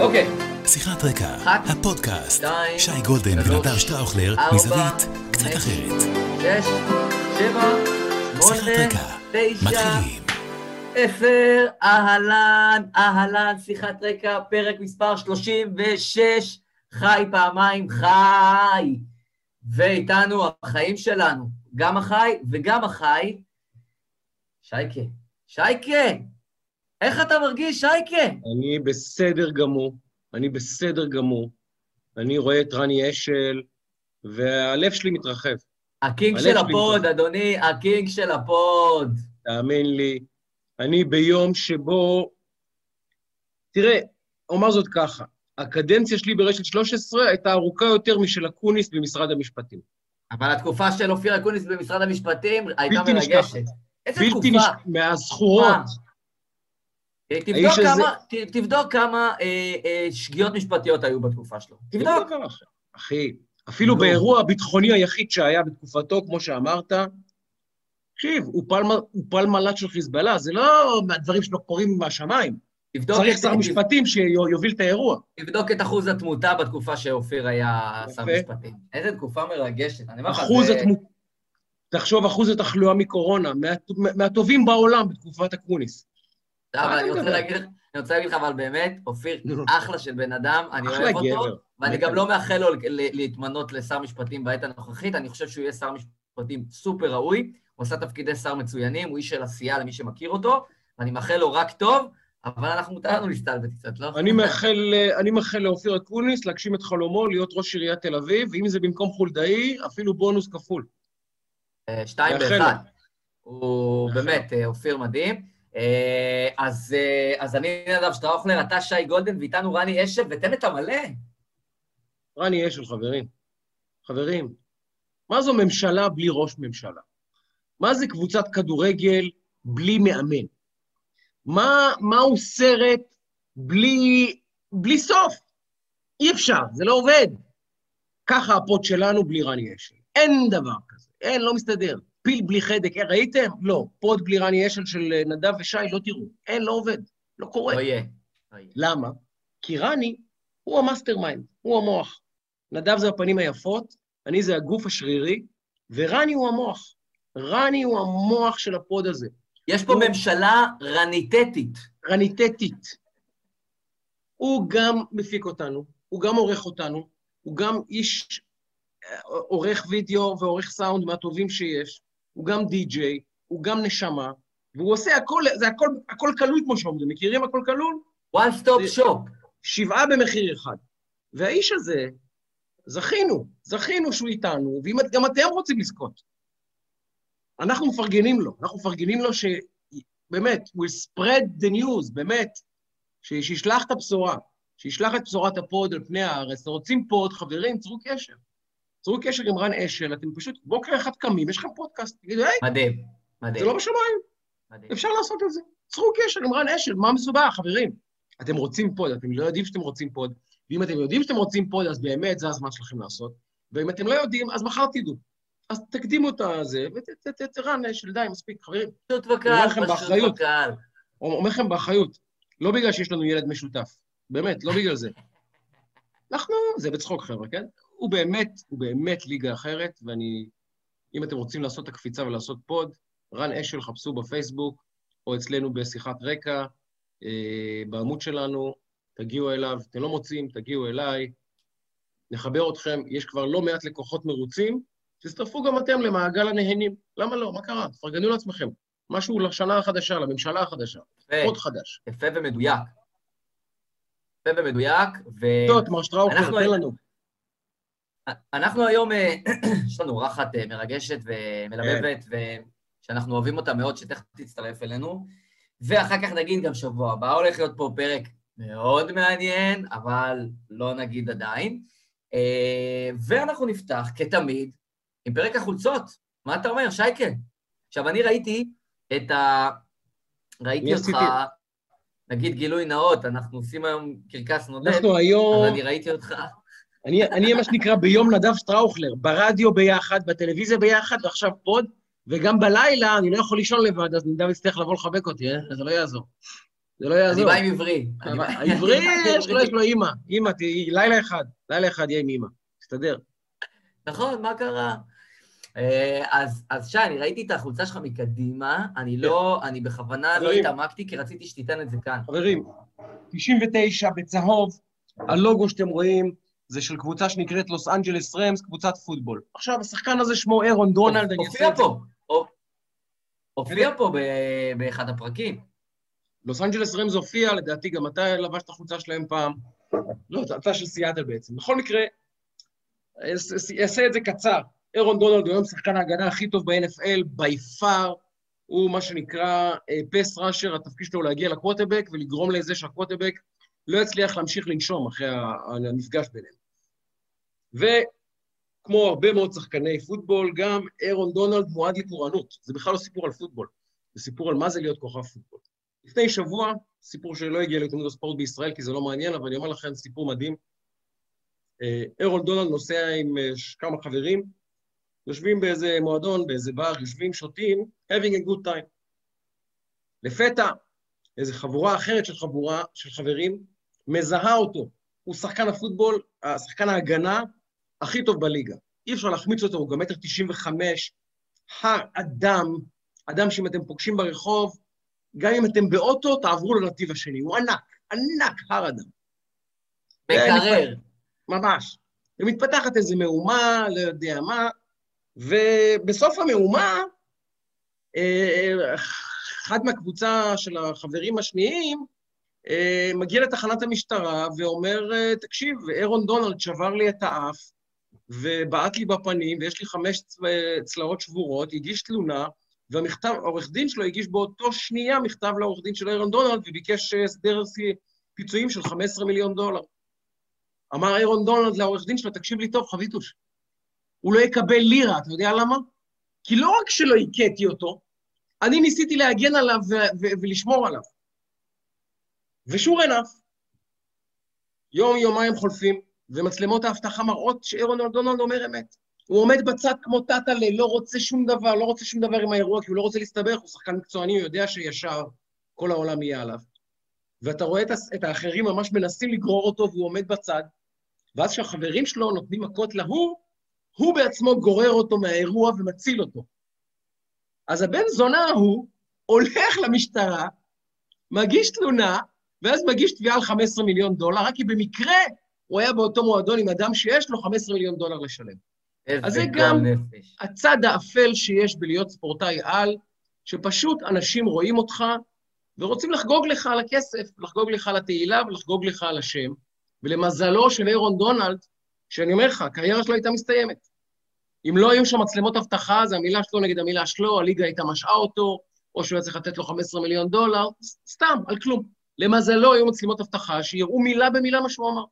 אוקיי. שיחת רקע, הפודקאסט, שי גולדן ונדב שטראוכלר, מזווית קצת אחרת. שש, שבע, שמונה, תשע, מתחילים. עשר, אהלן, אהלן, שיחת רקע, פרק מספר 36, חי פעמיים, חי. ואיתנו החיים שלנו, גם החי וגם החי. שייקה, שייקה, איך אתה מרגיש, שייקה? אני בסדר גמור, אני בסדר גמור. אני רואה את רני אשל, והלב שלי מתרחב. ה king של הפוד, מתרחב. אדוני, ה king של הפוד. תאמין לי, אני ביום שבו... תראה, אומר זאת ככה, הקדנציה שלי ברשת 13 הייתה ארוכה יותר משל אקוניס במשרד המשפטים. אבל התקופה של אופיר אקוניס במשרד המשפטים הייתה בלתי מרגשת. נשכחת. איזה בלתי תקופה? נש... מהזכורות. תבדוק הזה- כמה, ת- תבדוק כמה אה, אה, שגיאות משפטיות היו בתקופה שלו. תבדוק. אחי, אפילו. באירוע הביטחוני היחיד שהיה בתקופתו, כמו שאמרת, תקשיב, הוא פל מל"ט של חיזבאללה, זה לא מהדברים שלא קורים מהשמיים. צריך שר משפטים שיוביל את האירוע. תבדוק את אחוז התמותה בתקופה שאופיר היה שר. משפטים. איזה תקופה מרגשת. אחוז זה- התמות... תחשוב, אחוז התחלואה מקורונה, מה... מהטובים בעולם בתקופת אקוניס. אבל מה אני רוצה? להגיד לך, אני רוצה להגיד לך, אבל באמת, אופיר. אחלה של בן אדם, אני אוהב אותו. ואני גם. לא מאחל לו להתמנות לשר משפטים בעת הנוכחית, אני חושב שהוא יהיה שר משפטים סופר ראוי, הוא עשה תפקידי שר מצוינים, הוא איש של עשייה למי שמכיר אותו, ואני מאחל לו רק טוב, אבל אנחנו מותר לנו להסתלבט קצת, לא? אני מאחל, אני מאחל לאופיר אקוניס להגשים את חלומו, להיות ראש עיריית תל אביב, ואם זה במקום חולדאי, אפילו בונוס כפול. אה, שתיים באחד. הוא באמת אה, אופיר מדהים. אה, אז אה, אז אני נדב שטראוכלר, אתה שי גולדן, ואיתנו רני אשל, ותן את המלא. רני אשל, חברים. חברים, מה זו ממשלה בלי ראש ממשלה? מה זה קבוצת כדורגל בלי מאמן? מה, מהו סרט בלי, בלי סוף? אי אפשר, זה לא עובד. ככה הפוד שלנו בלי רני אשל. אין דבר כזה, אין, לא מסתדר. פיל בלי חדק, אה, ראיתם? לא. פוד בלי רני אשל של אה, נדב ושי, לא תראו. אין, לא עובד. לא קורה. לא יהיה. לא יהיה. למה? כי רני הוא ה mastermind, הוא המוח. נדב זה הפנים היפות, אני זה הגוף השרירי, ורני הוא המוח. רני הוא המוח של הפוד הזה. יש פה הוא- ממשלה רנטיטית. רנטיטית. הוא גם מפיק אותנו, הוא גם עורך אותנו, הוא גם איש אה, עורך וידאו ועורך סאונד מהטובים שיש, הוא גם די-ג'יי, הוא גם נשמה, והוא עושה הכל, זה הכל, הכל כלול כמו שאומרים, מכירים הכל כלול? one stop shop. שבעה במחיר אחד. והאיש הזה, זכינו, זכינו שהוא איתנו, ואם את- גם אתם רוצים לזכות. אנחנו מפרגנים לו, אנחנו מפרגנים לו שבאמת, הוא spread the news, באמת, שישלח את הבשורה, שישלח את בשורת הפוד על פני הארץ. רוצים פוד, חברים, צרו קשר. צרו קשר עם רן אשל, אתם פשוט בוקר אחד קמים, יש לכם פודקאסט, תגידו, היי, מדהים, מדהים. זה לא בשמיים, מדהים. אפשר לעשות את זה. צרו קשר עם רן אשל, מה מסובך, חברים? אתם רוצים פוד, אתם לא יודעים שאתם רוצים פוד, ואם אתם יודעים שאתם רוצים פוד, אז באמת זה הזמן שלכם לעשות, ואם אתם לא יודעים, אז מחר תדעו. אז תקדימו את הזה, ותרן אשל, די, מספיק, חברים. פשוט לכם פשוט באחריות. וקל. אומר לכם באחריות, לא בגלל שיש לנו ילד משותף, באמת, לא בגלל זה. אנחנו, זה בצחוק, חבר'ה, כן? הוא באמת, הוא באמת ליגה אחרת, ואני, אם אתם רוצים לעשות את הקפיצה ולעשות פוד, רן אשל, חפשו בפייסבוק, או אצלנו בשיחת רקע, אה, בעמוד שלנו, תגיעו אליו, אתם לא מוצאים, תגיעו אליי, נחבר אתכם, יש כבר לא מעט לקוחות מרוצים, תצטרפו גם אתם למעגל הנהנים. למה לא? מה קרה? תפרגנו לעצמכם. משהו לשנה החדשה, לממשלה החדשה, יפה, עוד חדש. יפה ומדויק. יפה ומדויק, ו... טוב, מר שטראוכר, תן לנו. אנחנו היום, אה, יש לנו אורחת אה, מרגשת ומלבבת, כן. ושאנחנו אוהבים אותה מאוד, שתכף תצטרף אלינו. ואחר כך נגיד גם שבוע הבא הולך להיות פה פרק מאוד מעניין, אבל לא נגיד עדיין. אה, ואנחנו נפתח, כתמיד, עם פרק החולצות. מה אתה אומר, שייקה? עכשיו, אני ראיתי את ה... ראיתי אותך, עשיתי- נגיד גילוי נאות, אנחנו עושים היום קרקס נודד, אנחנו היום, אז אני ראיתי אותך. אני אני מה שנקרא ביום נדב שטראוכלר, ברדיו ביחד, בטלוויזיה ביחד, ועכשיו פוד, וגם בלילה אני לא יכול לישון לבד, אז נדב יצטרך לבוא לחבק אותי, אה? זה לא יעזור. זה לא אני יעזור. בא עם עברי. אני העברי, אני עם יש לו, יש לו אימא. אימא, תהיי, לילה אחד. לילה אחד יהיה עם אימא. תסתדר. נכון, מה קרה? אה, אז, אז שי, אני ראיתי את החולצה שלך מקדימה, אני לא, אני בכוונה לא. התעמקתי, כי רציתי שתיתן את זה כאן. חברים, 99 בצהוב, הלוגו שאתם רואים זה של קבוצה שנקראת לוס אנג'לס רמס, קבוצת פוטבול. עכשיו, השחקן הזה שמו אירון דונלד, אני אעשה את זה. הופיע פה באחד הפרקים. לוס אנג'לס רמס הופיע, לדעתי גם אתה לבש את החולצה שלהם פעם. לא, אתה של סיאטל בעצם. בכל מקרה, אעשה- את זה קצר. אירון דונלד הוא היום שחקן ההגנה הכי טוב ב-NFL, בי פאר. הוא מה שנקרא פס ראשר, התפקיד שלו להגיע לקווטרבק ולגרום לזה שהקווטרבק לא יצליח להמשיך לנשום אחרי המפגש ביניהם. וכמו הרבה מאוד שחקני פוטבול, גם אירון דונלד מועד לפורענות. זה בכלל לא סיפור על פוטבול, זה סיפור על מה זה להיות כוכב פוטבול. לפני שבוע, סיפור שלא הגיע לעיתונות הספורט בישראל, כי זה לא מעניין, אבל אני אומר לכם, סיפור מדהים. אה, אירון דונלד נוסע עם אה, כמה חברים, יושבים באיזה מועדון, באיזה בר, יושבים, שותים, having a good time. לפתע, איזו חבורה אחרת של חבורה, של חברים, מזהה אותו. הוא שחקן הפוטבול, שחקן ההגנה הכי טוב בליגה. אי אפשר להחמיץ אותו, הוא גם מטר 95, האדם, אדם שאם אתם פוגשים ברחוב, גם אם אתם באוטו, תעברו לנתיב השני. הוא ענק, ענק, הר אדם. מקרר. ממש. ומתפתחת איזו מהומה, לא יודע מה, ובסוף המהומה, אה, אחד מהקבוצה של החברים השניים אה, מגיע לתחנת המשטרה ואומר, אה, תקשיב, אירון דונלד שבר לי את האף ובעט לי בפנים, ויש לי חמש צלעות שבורות, הגיש תלונה, והמכתב, העורך דין שלו הגיש באותו שנייה מכתב לעורך דין של אירון דונלד וביקש אה, הסדר פיצויים של 15 מיליון דולר. אמר אירון דונלד לעורך דין שלו, תקשיב לי טוב, חביתוש, הוא לא יקבל לירה, אתה יודע למה? כי לא רק שלא הכיתי אותו, אני ניסיתי להגן עליו ולשמור עליו. ושור עיניו, יום, יומיים חולפים, ומצלמות האבטחה מראות שאירון דונלד אומר אמת. הוא עומד בצד כמו טאטאלה, לא רוצה שום דבר, לא רוצה שום דבר עם האירוע, כי הוא לא רוצה להסתבך, הוא שחקן מקצועני, הוא יודע שישר כל העולם יהיה עליו. ואתה רואה את האחרים ממש מנסים לגרור אותו, והוא עומד בצד, ואז כשהחברים שלו נותנים מכות להוא, הוא בעצמו גורר אותו מהאירוע ומציל אותו. אז הבן זונה ההוא הולך למשטרה, מגיש תלונה, ואז מגיש תביעה על 15 מיליון דולר, רק כי במקרה הוא היה באותו מועדון עם אדם שיש לו 15 מיליון דולר לשלם. אז זה גם- נפש. הצד האפל שיש בלהיות ספורטאי על, שפשוט אנשים רואים אותך ורוצים לחגוג לך על הכסף, לחגוג לך על התהילה ולחגוג לך על השם. ולמזלו של אירון דונלד, שאני אומר לך, הקריירה שלו הייתה מסתיימת. אם לא היו שם מצלמות אבטחה, אז המילה שלו נגד המילה שלו, הליגה הייתה משעה אותו, או שהוא היה צריך לתת לו 15 מיליון דולר, סתם, על כלום. למזלו היו מצלמות אבטחה שיראו מילה במילה מה שהוא אמר.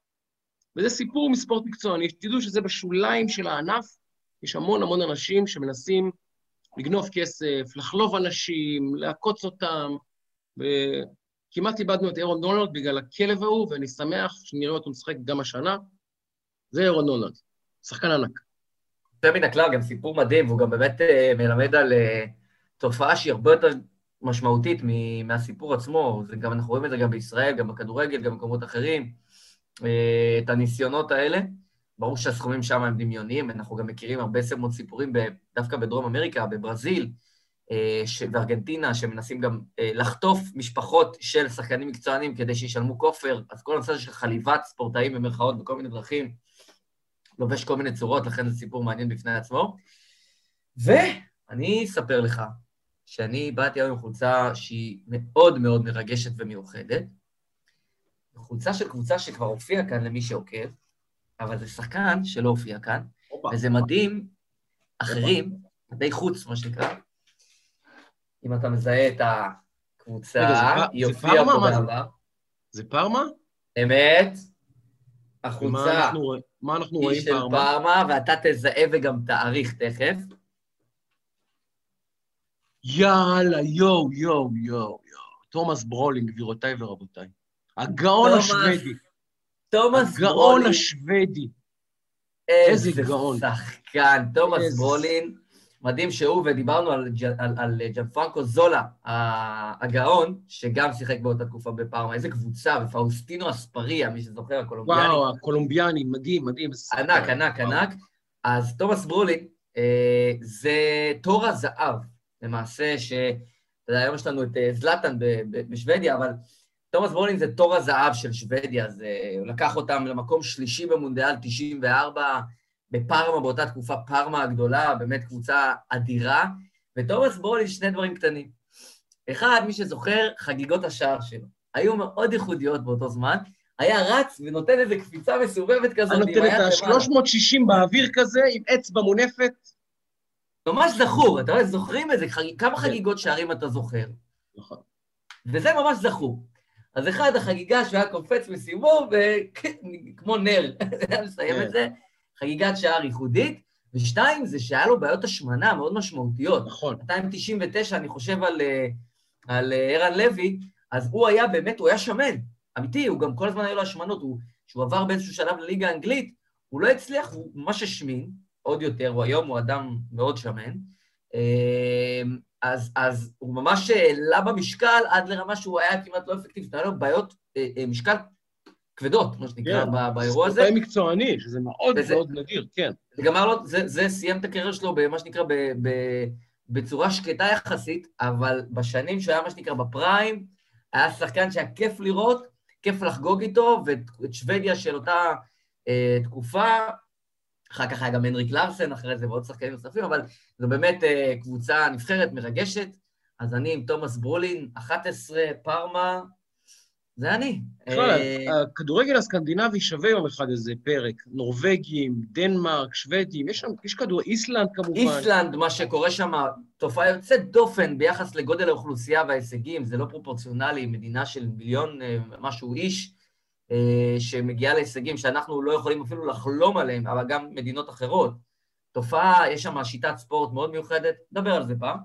וזה סיפור מספורט מקצועני, שתדעו שזה בשוליים של הענף, יש המון המון אנשים שמנסים לגנוב כסף, לחלוב אנשים, לעקוץ אותם, וכמעט איבדנו את אירון דונלד בגלל הכלב ההוא, ואני שמח שנראה אותו משחק גם השנה. זה אירון דונלד, שחקן ענק. יוצא מן הכלל, גם סיפור מדהים, והוא גם באמת אה, מלמד על אה, תופעה שהיא הרבה יותר משמעותית מהסיפור עצמו. זה גם, אנחנו רואים את זה גם בישראל, גם בכדורגל, גם במקומות אחרים. אה, את הניסיונות האלה. ברור שהסכומים שם הם דמיוניים, אנחנו גם מכירים הרבה מאוד סיפורים דווקא בדרום אמריקה, בברזיל אה, וארגנטינה, שמנסים גם אה, לחטוף משפחות של שחקנים מקצוענים כדי שישלמו כופר. אז כל הנושא של חליבת ספורטאים במרכאות בכל מיני דרכים, לובש כל מיני צורות, לכן זה סיפור מעניין בפני עצמו. ואני אספר לך שאני באתי היום עם חולצה שהיא מאוד מאוד מרגשת ומיוחדת. חולצה של קבוצה שכבר הופיעה כאן למי שעוקב, אבל זה שחקן שלא הופיע כאן, הופה. וזה מדהים, אחרים, די חוץ, מה שנקרא, אם אתה מזהה את הקבוצה, היא הופיעה? פה? בעבר. זה פארמה? אמת, החולצה אנחנו רואים- מה אנחנו היא רואים של פארמה? פארמה, ואתה תזהה וגם תאריך תכף. יאללה, יואו, יואו, יואו, יואו. תומאס ברולינג, גבירותיי ורבותיי. הגאון השוודי. תומאס הגאון ברולין, השוודי. איזה גאון. שחקן, תומאס ברולין, מדהים שהוא, ודיברנו על, ג'- על, על ג'אנפרנקו זולה, הגאון, שגם שיחק באותה תקופה בפארמה, איזה קבוצה, ופאוסטינו אספריה, מי שזוכר, הקולומביאני. וואו, הקולומביאני, מדהים, מדהים. ענק, ענק, וואו. ענק. אז תומאס ברולין אה, זה תור הזהב, למעשה, ש... אתה יודע, היום יש לנו את אה, זלאטן בשוודיה, אבל תומאס ברולין זה תור הזהב של שוודיה, הוא לקח אותם למקום שלישי במונדיאל 94, בפארמה, באותה תקופה, פארמה הגדולה, באמת קבוצה אדירה. ותומאס ברולין, שני דברים קטנים. אחד, מי שזוכר, חגיגות השער שלו. היו מאוד ייחודיות באותו זמן. היה רץ ונותן איזו קפיצה מסובבת כזאת. נותן את היד למעלה. ה-360 באוויר כזה, עם אצבע מונפת. ממש זכור, אתה רואה, זוכרים את זה, חג... כמה חגיגות שערים אתה זוכר? נכון. וזה ממש זכור. אז אחד, החגיגה שהוא היה קופץ מסיבוב, וכמו נר, היה מסיים כן. את זה, חגיגת שער ייחודית. ושתיים, זה שהיה לו בעיות השמנה מאוד משמעותיות. נכון. 299, אני חושב על, אה, על אה, ערן לוי, אז הוא היה באמת, הוא היה שמן, אמיתי, הוא גם כל הזמן היו לו השמנות, הוא, כשהוא עבר באיזשהו שלב לליגה האנגלית, הוא לא הצליח, הוא ממש השמין, עוד יותר, הוא היום הוא אדם מאוד שמן, אה, אז, אז הוא ממש העלה במשקל עד לרמה שהוא היה כמעט לא אפקטיבי, היה לו בעיות אה, אה, משקל כבדות, כמו שנקרא, כן. ב- באירוע הזה. ספורטאי מקצועני, שזה מאוד וזה- מאוד נדיר, כן. זה גמר לו, זה, זה סיים את הקריירה שלו במה שנקרא ב, ב, בצורה שקטה יחסית, אבל בשנים שהוא היה מה שנקרא בפריים, היה שחקן שהיה כיף לראות, כיף לחגוג איתו, ואת שוודיה של אותה אה, תקופה, אחר כך היה גם הנריק לארסן אחרי זה ועוד שחקנים נוספים, אבל זו באמת אה, קבוצה נבחרת מרגשת. אז אני עם תומאס ברולין, 11, פארמה, זה אני. בכלל, אה, הכדורגל הסקנדינבי שווה יום אחד איזה פרק. נורבגים, דנמרק, שוודים, יש שם, יש כדור, איסלנד כמובן. איסלנד, מה שקורה שם, תופעה יוצאת דופן ביחס לגודל האוכלוסייה וההישגים, זה לא פרופורציונלי, מדינה של מיליון אה, משהו איש, שמגיעה להישגים שאנחנו לא יכולים אפילו לחלום עליהם, אבל גם מדינות אחרות. תופעה, יש שם שיטת ספורט מאוד מיוחדת, נדבר על זה פעם.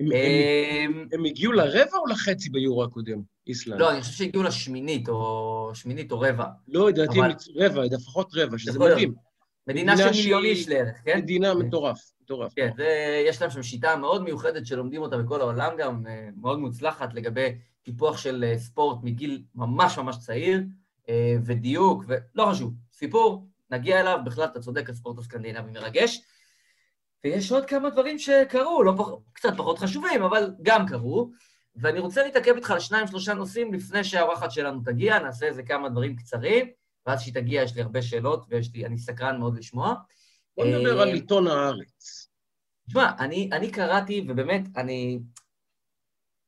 הם, הם, אה, הם הגיעו לרבע או לחצי ביורו הקודם, איסלנד? לא, אני חושב שהגיעו לשמינית, או שמינית או רבע. לא, לדעתי הם אבל- רבע, לפחות רבע, שזה להיות. מדהים. מדינה מדינה של מיליון איש לערך, כן? מדינה מטורף, מטורף. כן, זה, יש להם שם שיטה מאוד מיוחדת שלומדים אותה בכל העולם גם, אה, מאוד מוצלחת לגבי טיפוח של אה, ספורט מגיל ממש ממש צעיר, אה, ודיוק, ולא חשוב, סיפור, נגיע אליו, בכלל אתה צודק, הספורט הסקנדינבי מרגש. ויש עוד כמה דברים שקרו, לא פח, קצת פחות חשובים, אבל גם קרו, ואני רוצה להתעכב איתך על שניים, שלושה נושאים לפני שהאורחת שלנו תגיע, נעשה איזה כמה דברים קצרים, ואז כשהיא תגיע יש לי הרבה שאלות, ואני סקרן מאוד לשמוע. בוא נדבר על אה, עיתון הארץ. תשמע, אני, אני קראתי, ובאמת, אני...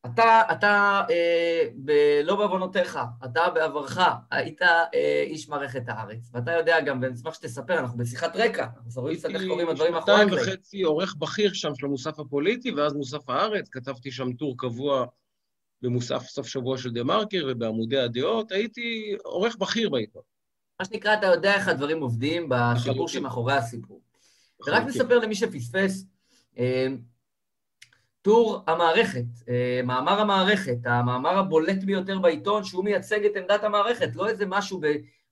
אתה, אתה אה, ב- לא בעוונותיך, אתה בעברך, היית אה, איש מערכת הארץ, ואתה יודע גם, ואני אשמח שתספר, אנחנו בשיחת רקע, אנחנו רואים קצת איך קוראים הדברים מאחורי שנתיים. וחצי עורך בכיר שם של המוסף הפוליטי, ואז מוסף הארץ, כתבתי שם טור קבוע במוסף סוף שבוע של דה מרקר ובעמודי הדעות, הייתי עורך בכיר בעיתון. מה שנקרא, אתה יודע איך הדברים עובדים בסיפור לחלוטין. שמאחורי הסיפור. ורק. נספר למי שפספס, אה, טור המערכת, אה, מאמר המערכת, המאמר הבולט ביותר בעיתון, שהוא מייצג את עמדת המערכת, לא איזה משהו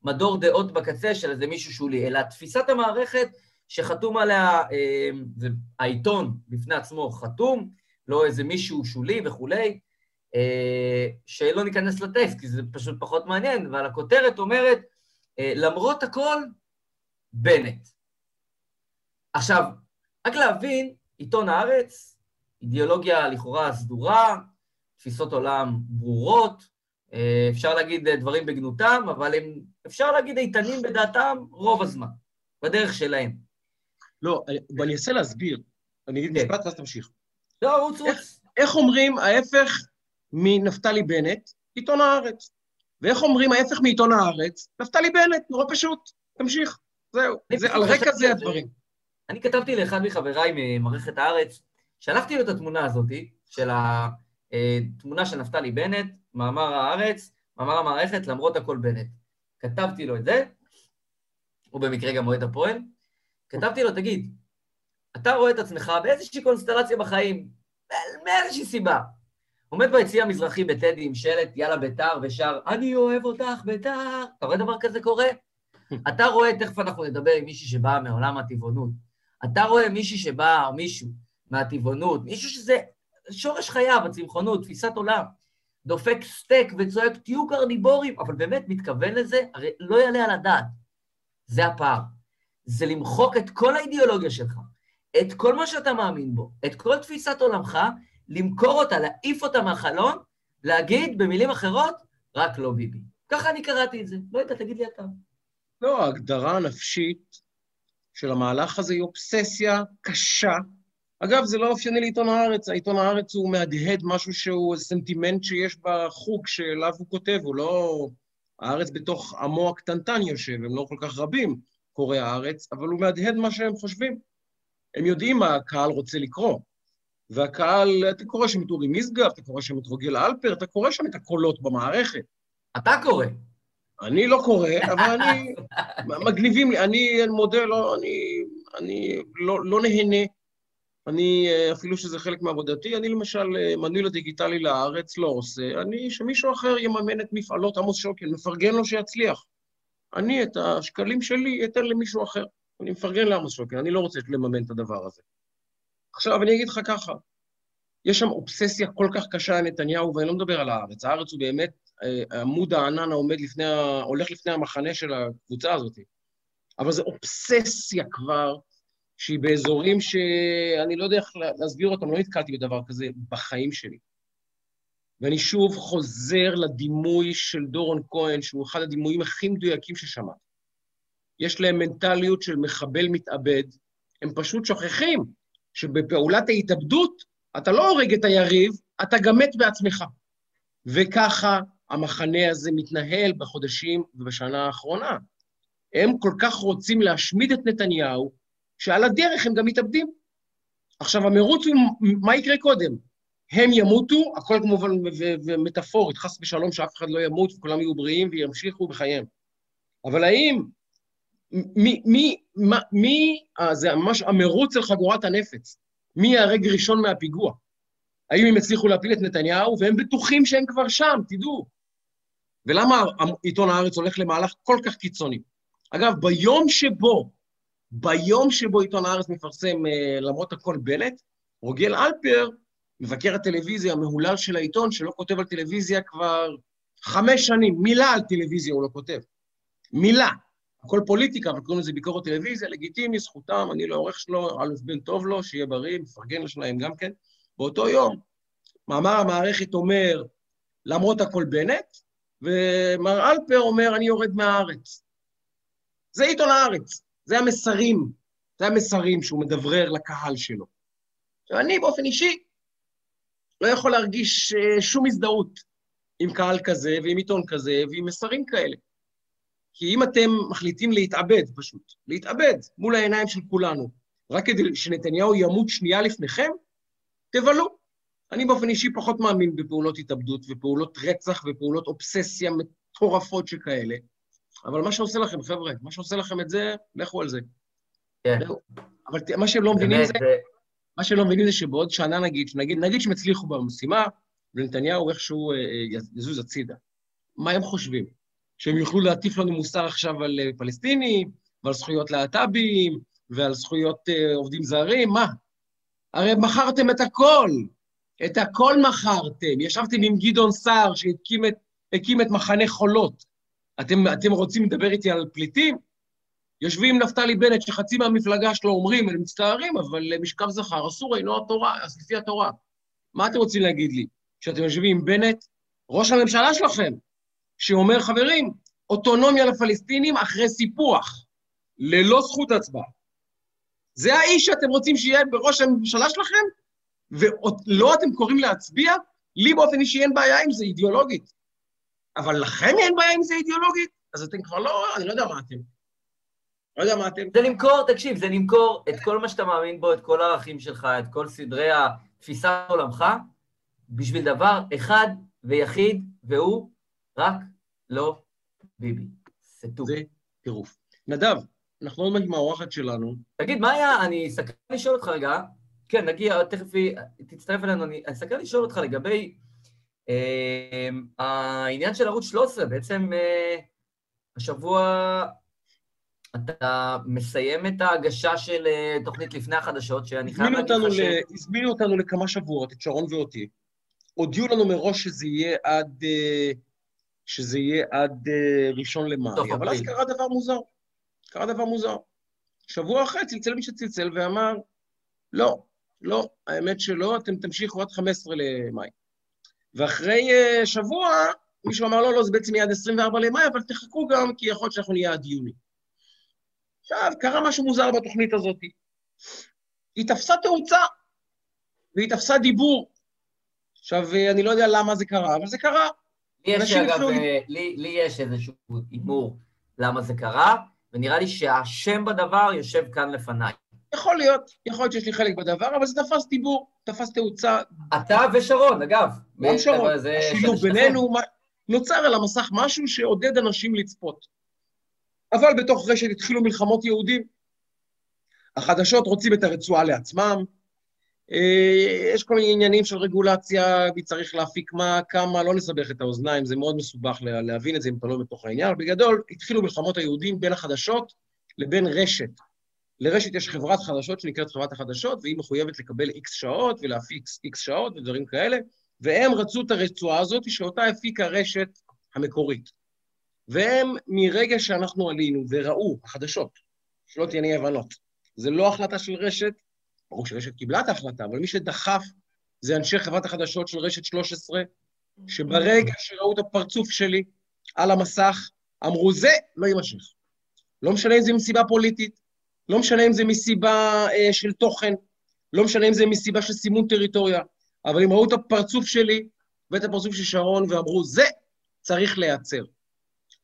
במדור דעות בקצה של איזה מישהו שולי, אלא תפיסת המערכת שחתום עליה, אה, זה העיתון בפני עצמו חתום, לא איזה מישהו שולי וכולי, אה, שלא ניכנס לטקסט, כי זה פשוט פחות מעניין, אבל הכותרת אומרת, למרות הכל, בנט. עכשיו, רק להבין, עיתון הארץ, אידיאולוגיה לכאורה סדורה, תפיסות עולם ברורות, אה, אפשר להגיד אה, דברים בגנותם, אבל הם, אפשר להגיד איתנים בדעתם רוב הזמן, בדרך שלהם. לא, אני- אנסה להסביר. אני אגיד כן. משפט ואז תמשיך. לא, רוץ רוץ. איך אומרים ההפך מנפתלי בנט? עיתון הארץ. ואיך אומרים ההפך מעיתון הארץ? נפתלי בנט, נורא פשוט. תמשיך. זהו. זה, על רקע זה. הדברים. אני כתבתי לאחד מחבריי ממערכת הארץ, שלחתי לו את התמונה הזאת, של התמונה של נפתלי בנט, מאמר הארץ, מאמר המערכת, למרות הכל בנט. כתבתי לו את זה, הוא במקרה גם אוהד הפועל, כתבתי לו, תגיד, אתה רואה את עצמך באיזושהי קונסטלציה בחיים, מאיזושהי סיבה. עומד ביציע המזרחי בטדי עם שלט יאללה ביתר ושר, אני אוהב אותך ביתר. אתה רואה דבר כזה קורה? אתה רואה, תכף אנחנו נדבר עם מישהי שבאה מעולם הטבעונות. אתה רואה מישהי שבאה, או מישהו, מהטבעונות, מישהו שזה שורש חייו, הצמחונות, תפיסת עולם, דופק סטייק וצועק, תהיו קרניבורים, אבל באמת מתכוון לזה, הרי לא יעלה על הדעת. זה הפער. זה למחוק את כל האידיאולוגיה שלך, את כל מה שאתה מאמין בו, את כל תפיסת עולמך, למכור אותה, להעיף אותה מהחלון, להגיד במילים אחרות, רק לא ביבי. ככה אני קראתי את זה. לא יודע, תגיד לי אתה. לא, ההגדרה הנפשית של המהלך הזה היא אובססיה קשה. אגב, זה לא אופייני לעיתון הארץ, העיתון הארץ הוא מהדהד משהו שהוא סנטימנט שיש בחוג שאליו הוא כותב, הוא לא... הארץ בתוך עמו הקטנטן יושב, הם לא כל כך רבים, קוראי הארץ, אבל הוא מהדהד מה שהם חושבים. הם יודעים מה הקהל רוצה לקרוא. והקהל, אתה קורא שם את אורי משגב, אתה קורא שם את רוגל אלפר, אתה קורא שם את הקולות במערכת. אתה קורא. אני לא קורא, אבל אני... מגניבים לי, אני מודה, לא, אני, אני לא, לא נהנה. אני, אפילו שזה חלק מעבודתי, אני למשל מנוי לדיגיטלי לארץ לא עושה, אני, שמישהו אחר יממן את מפעלות עמוס שוקן, מפרגן לו שיצליח. אני את השקלים שלי אתן למישהו אחר. אני מפרגן לעמוס שוקן, אני לא רוצה לממן את הדבר הזה. עכשיו, אני אגיד לך ככה, יש שם אובססיה כל כך קשה לנתניהו, ואני לא מדבר על הארץ. הארץ הוא באמת אה, עמוד הענן העומד לפני. הולך לפני המחנה של הקבוצה הזאת. אבל זו אובססיה כבר, שהיא באזורים שאני לא יודע איך להסביר אותם, לא נתקלתי בדבר כזה בחיים שלי. ואני שוב חוזר לדימוי של דורון כהן, שהוא אחד הדימויים הכי מדויקים ששמעתי. יש להם מנטליות של מחבל מתאבד, הם פשוט שוכחים שבפעולת ההתאבדות אתה לא הורג את היריב, אתה גם מת בעצמך. וככה המחנה הזה מתנהל בחודשים ובשנה האחרונה. הם כל כך רוצים להשמיד את נתניהו, שעל הדרך הם גם מתאבדים. עכשיו, המרוץ הוא, מה יקרה קודם? הם ימותו, הכל כמובן מטאפורית, חס ושלום שאף אחד לא ימות וכולם יהיו בריאים וימשיכו בחייהם. אבל האם, מי, מי, מי, אה, זה ממש המרוץ אל חגורת הנפץ. מי ייהרג ראשון מהפיגוע? האם הם הצליחו להפיל את נתניהו? והם בטוחים שהם כבר שם, תדעו. ולמה עיתון הארץ הולך למהלך כל כך קיצוני? אגב, ביום שבו, ביום שבו עיתון הארץ מפרסם, אה, למרות הכל בנט, רוגל אלפר, מבקר הטלוויזיה המהולל של העיתון, שלא כותב על טלוויזיה כבר חמש שנים, מילה על טלוויזיה הוא לא כותב. מילה. הכל פוליטיקה, אבל קוראים לזה ביקורת טלוויזיה, לגיטימי, זכותם, אני לא עורך שלו, א' בן טוב לו, שיהיה בריא, מפרגן לשניים גם כן. באותו יום, מאמר המערכת אומר, למרות הכל בנט, ומר אלפר אומר, אני יורד מהארץ. זה עיתון הארץ, זה המסרים, זה המסרים שהוא מדברר לקהל שלו. עכשיו, אני באופן אישי לא יכול להרגיש אה, שום הזדהות עם קהל כזה ועם עיתון כזה ועם מסרים כאלה. כי אם אתם מחליטים להתאבד, פשוט, להתאבד מול העיניים של כולנו, רק כדי שנתניהו ימות שנייה לפניכם, תבלו. אני באופן אישי פחות מאמין בפעולות התאבדות ופעולות רצח ופעולות אובססיה מטורפות שכאלה, אבל מה שעושה לכם, חבר'ה, מה שעושה לכם את זה, לכו על זה. כן. אבל מה שהם לא מבינים זה, מה שהם לא מבינים זה שבעוד שנה נגיד, נגיד, נגיד שהם הצליחו במשימה, ונתניהו איכשהו אה, אה, יזוז הצידה. מה הם חושבים? שהם יוכלו להטיף לנו מוסר עכשיו על אה, פלסטינים, ועל זכויות להט"בים, ועל זכויות עובדים זרים, מה? הרי מכרתם את הכל, את הכל מכרתם. ישבתם עם גדעון סער שהקים את, את מחנה חולות. אתם, אתם רוצים לדבר איתי על פליטים? יושבים נפתלי בנט, שחצי מהמפלגה שלו אומרים, הם מצטערים, אבל משכב זכר אסור אינו התורה, אז לפי התורה. מה אתם רוצים להגיד לי? שאתם יושבים עם בנט, ראש הממשלה שלכם, שאומר, חברים, אוטונומיה לפלסטינים אחרי סיפוח, ללא זכות הצבעה. זה האיש שאתם רוצים שיהיה בראש הממשלה שלכם? ולא אתם קוראים להצביע? לי באופן אישי אין בעיה עם זה אידיאולוגית. אבל לכם אין בעיה עם זה אידיאולוגית? אז אתם כבר לא, אני לא יודע מה אתם. לא יודע מה אתם. זה למכור, תקשיב, זה למכור את כל מה שאתה מאמין בו, את כל הערכים שלך, את כל סדרי התפיסת עולמך, בשביל דבר אחד ויחיד, והוא רק לא ביבי. טוב. זה טירוף. נדב, אנחנו עוד מעט עם האורחת שלנו. תגיד, מה היה, אני סקרן לשאול אותך רגע, כן, נגיע, תכף תצטרף אלינו, אני סקרן לשאול אותך לגבי העניין של ערוץ 13, בעצם אה, השבוע אתה מסיים את ההגשה של אה, תוכנית לפני החדשות, שאני חייב להגיד לך ש... הזמינו אותנו לכמה שבועות, את שרון ואותי. הודיעו לנו מראש שזה יהיה עד, אה, שזה יהיה עד אה, ראשון למאי, אבל אז. קרה דבר מוזר. קרה דבר מוזר. שבוע אחרי צלצל מי שצלצל ואמר, לא, לא, האמת שלא, אתם תמשיכו עד 15 למאי. ואחרי אה, שבוע, מישהו אמר, לא, לא, זה בעצם יהיה עד 24 למאי, אבל תחכו גם, כי יכול להיות שאנחנו נהיה עד יוני. עכשיו, קרה משהו מוזר בתוכנית הזאת. היא תפסה תאוצה, והיא תפסה דיבור. עכשיו, אה, אני לא יודע למה זה קרה, אבל זה קרה. לי יש, אגב, התחילו- אה, לי, לי יש איזשהו הימור למה זה קרה, ונראה לי שהשם בדבר יושב כאן לפניי. יכול להיות, יכול להיות שיש לי חלק בדבר, אבל זה תפס דיבור, תפס תאוצה. אתה ושרון, אגב. גם שרון, השילוב. בינינו, נוצר על המסך משהו שעודד אנשים לצפות. אבל בתוך רשת התחילו מלחמות יהודים. החדשות רוצים את הרצועה לעצמם, אה, יש כל מיני עניינים של רגולציה, מי צריך להפיק מה, כמה, לא נסבך את האוזניים, זה מאוד מסובך לה- להבין את זה אם אתה לא בתוך העניין. בגדול, התחילו מלחמות היהודים בין החדשות לבין רשת. לרשת יש חברת חדשות שנקראת חברת החדשות, והיא מחויבת לקבל איקס שעות ולהפיק איקס שעות ודברים כאלה, והם רצו את הרצועה הזאת שאותה הפיקה רשת המקורית. והם, מרגע שאנחנו עלינו וראו, החדשות, שלא תהיינה אי הבנות, זה לא החלטה של רשת, ברור שרשת קיבלה את ההחלטה, אבל מי שדחף זה אנשי חברת החדשות של רשת 13, שברגע שראו את הפרצוף שלי על המסך, אמרו, זה לא יימשך. לא משנה אם זה מסיבה פוליטית, לא משנה אם זה מסיבה אה, של תוכן, לא משנה אם זה מסיבה של סימון טריטוריה, אבל הם ראו את הפרצוף שלי ואת הפרצוף של שרון ואמרו, זה צריך להיעצר.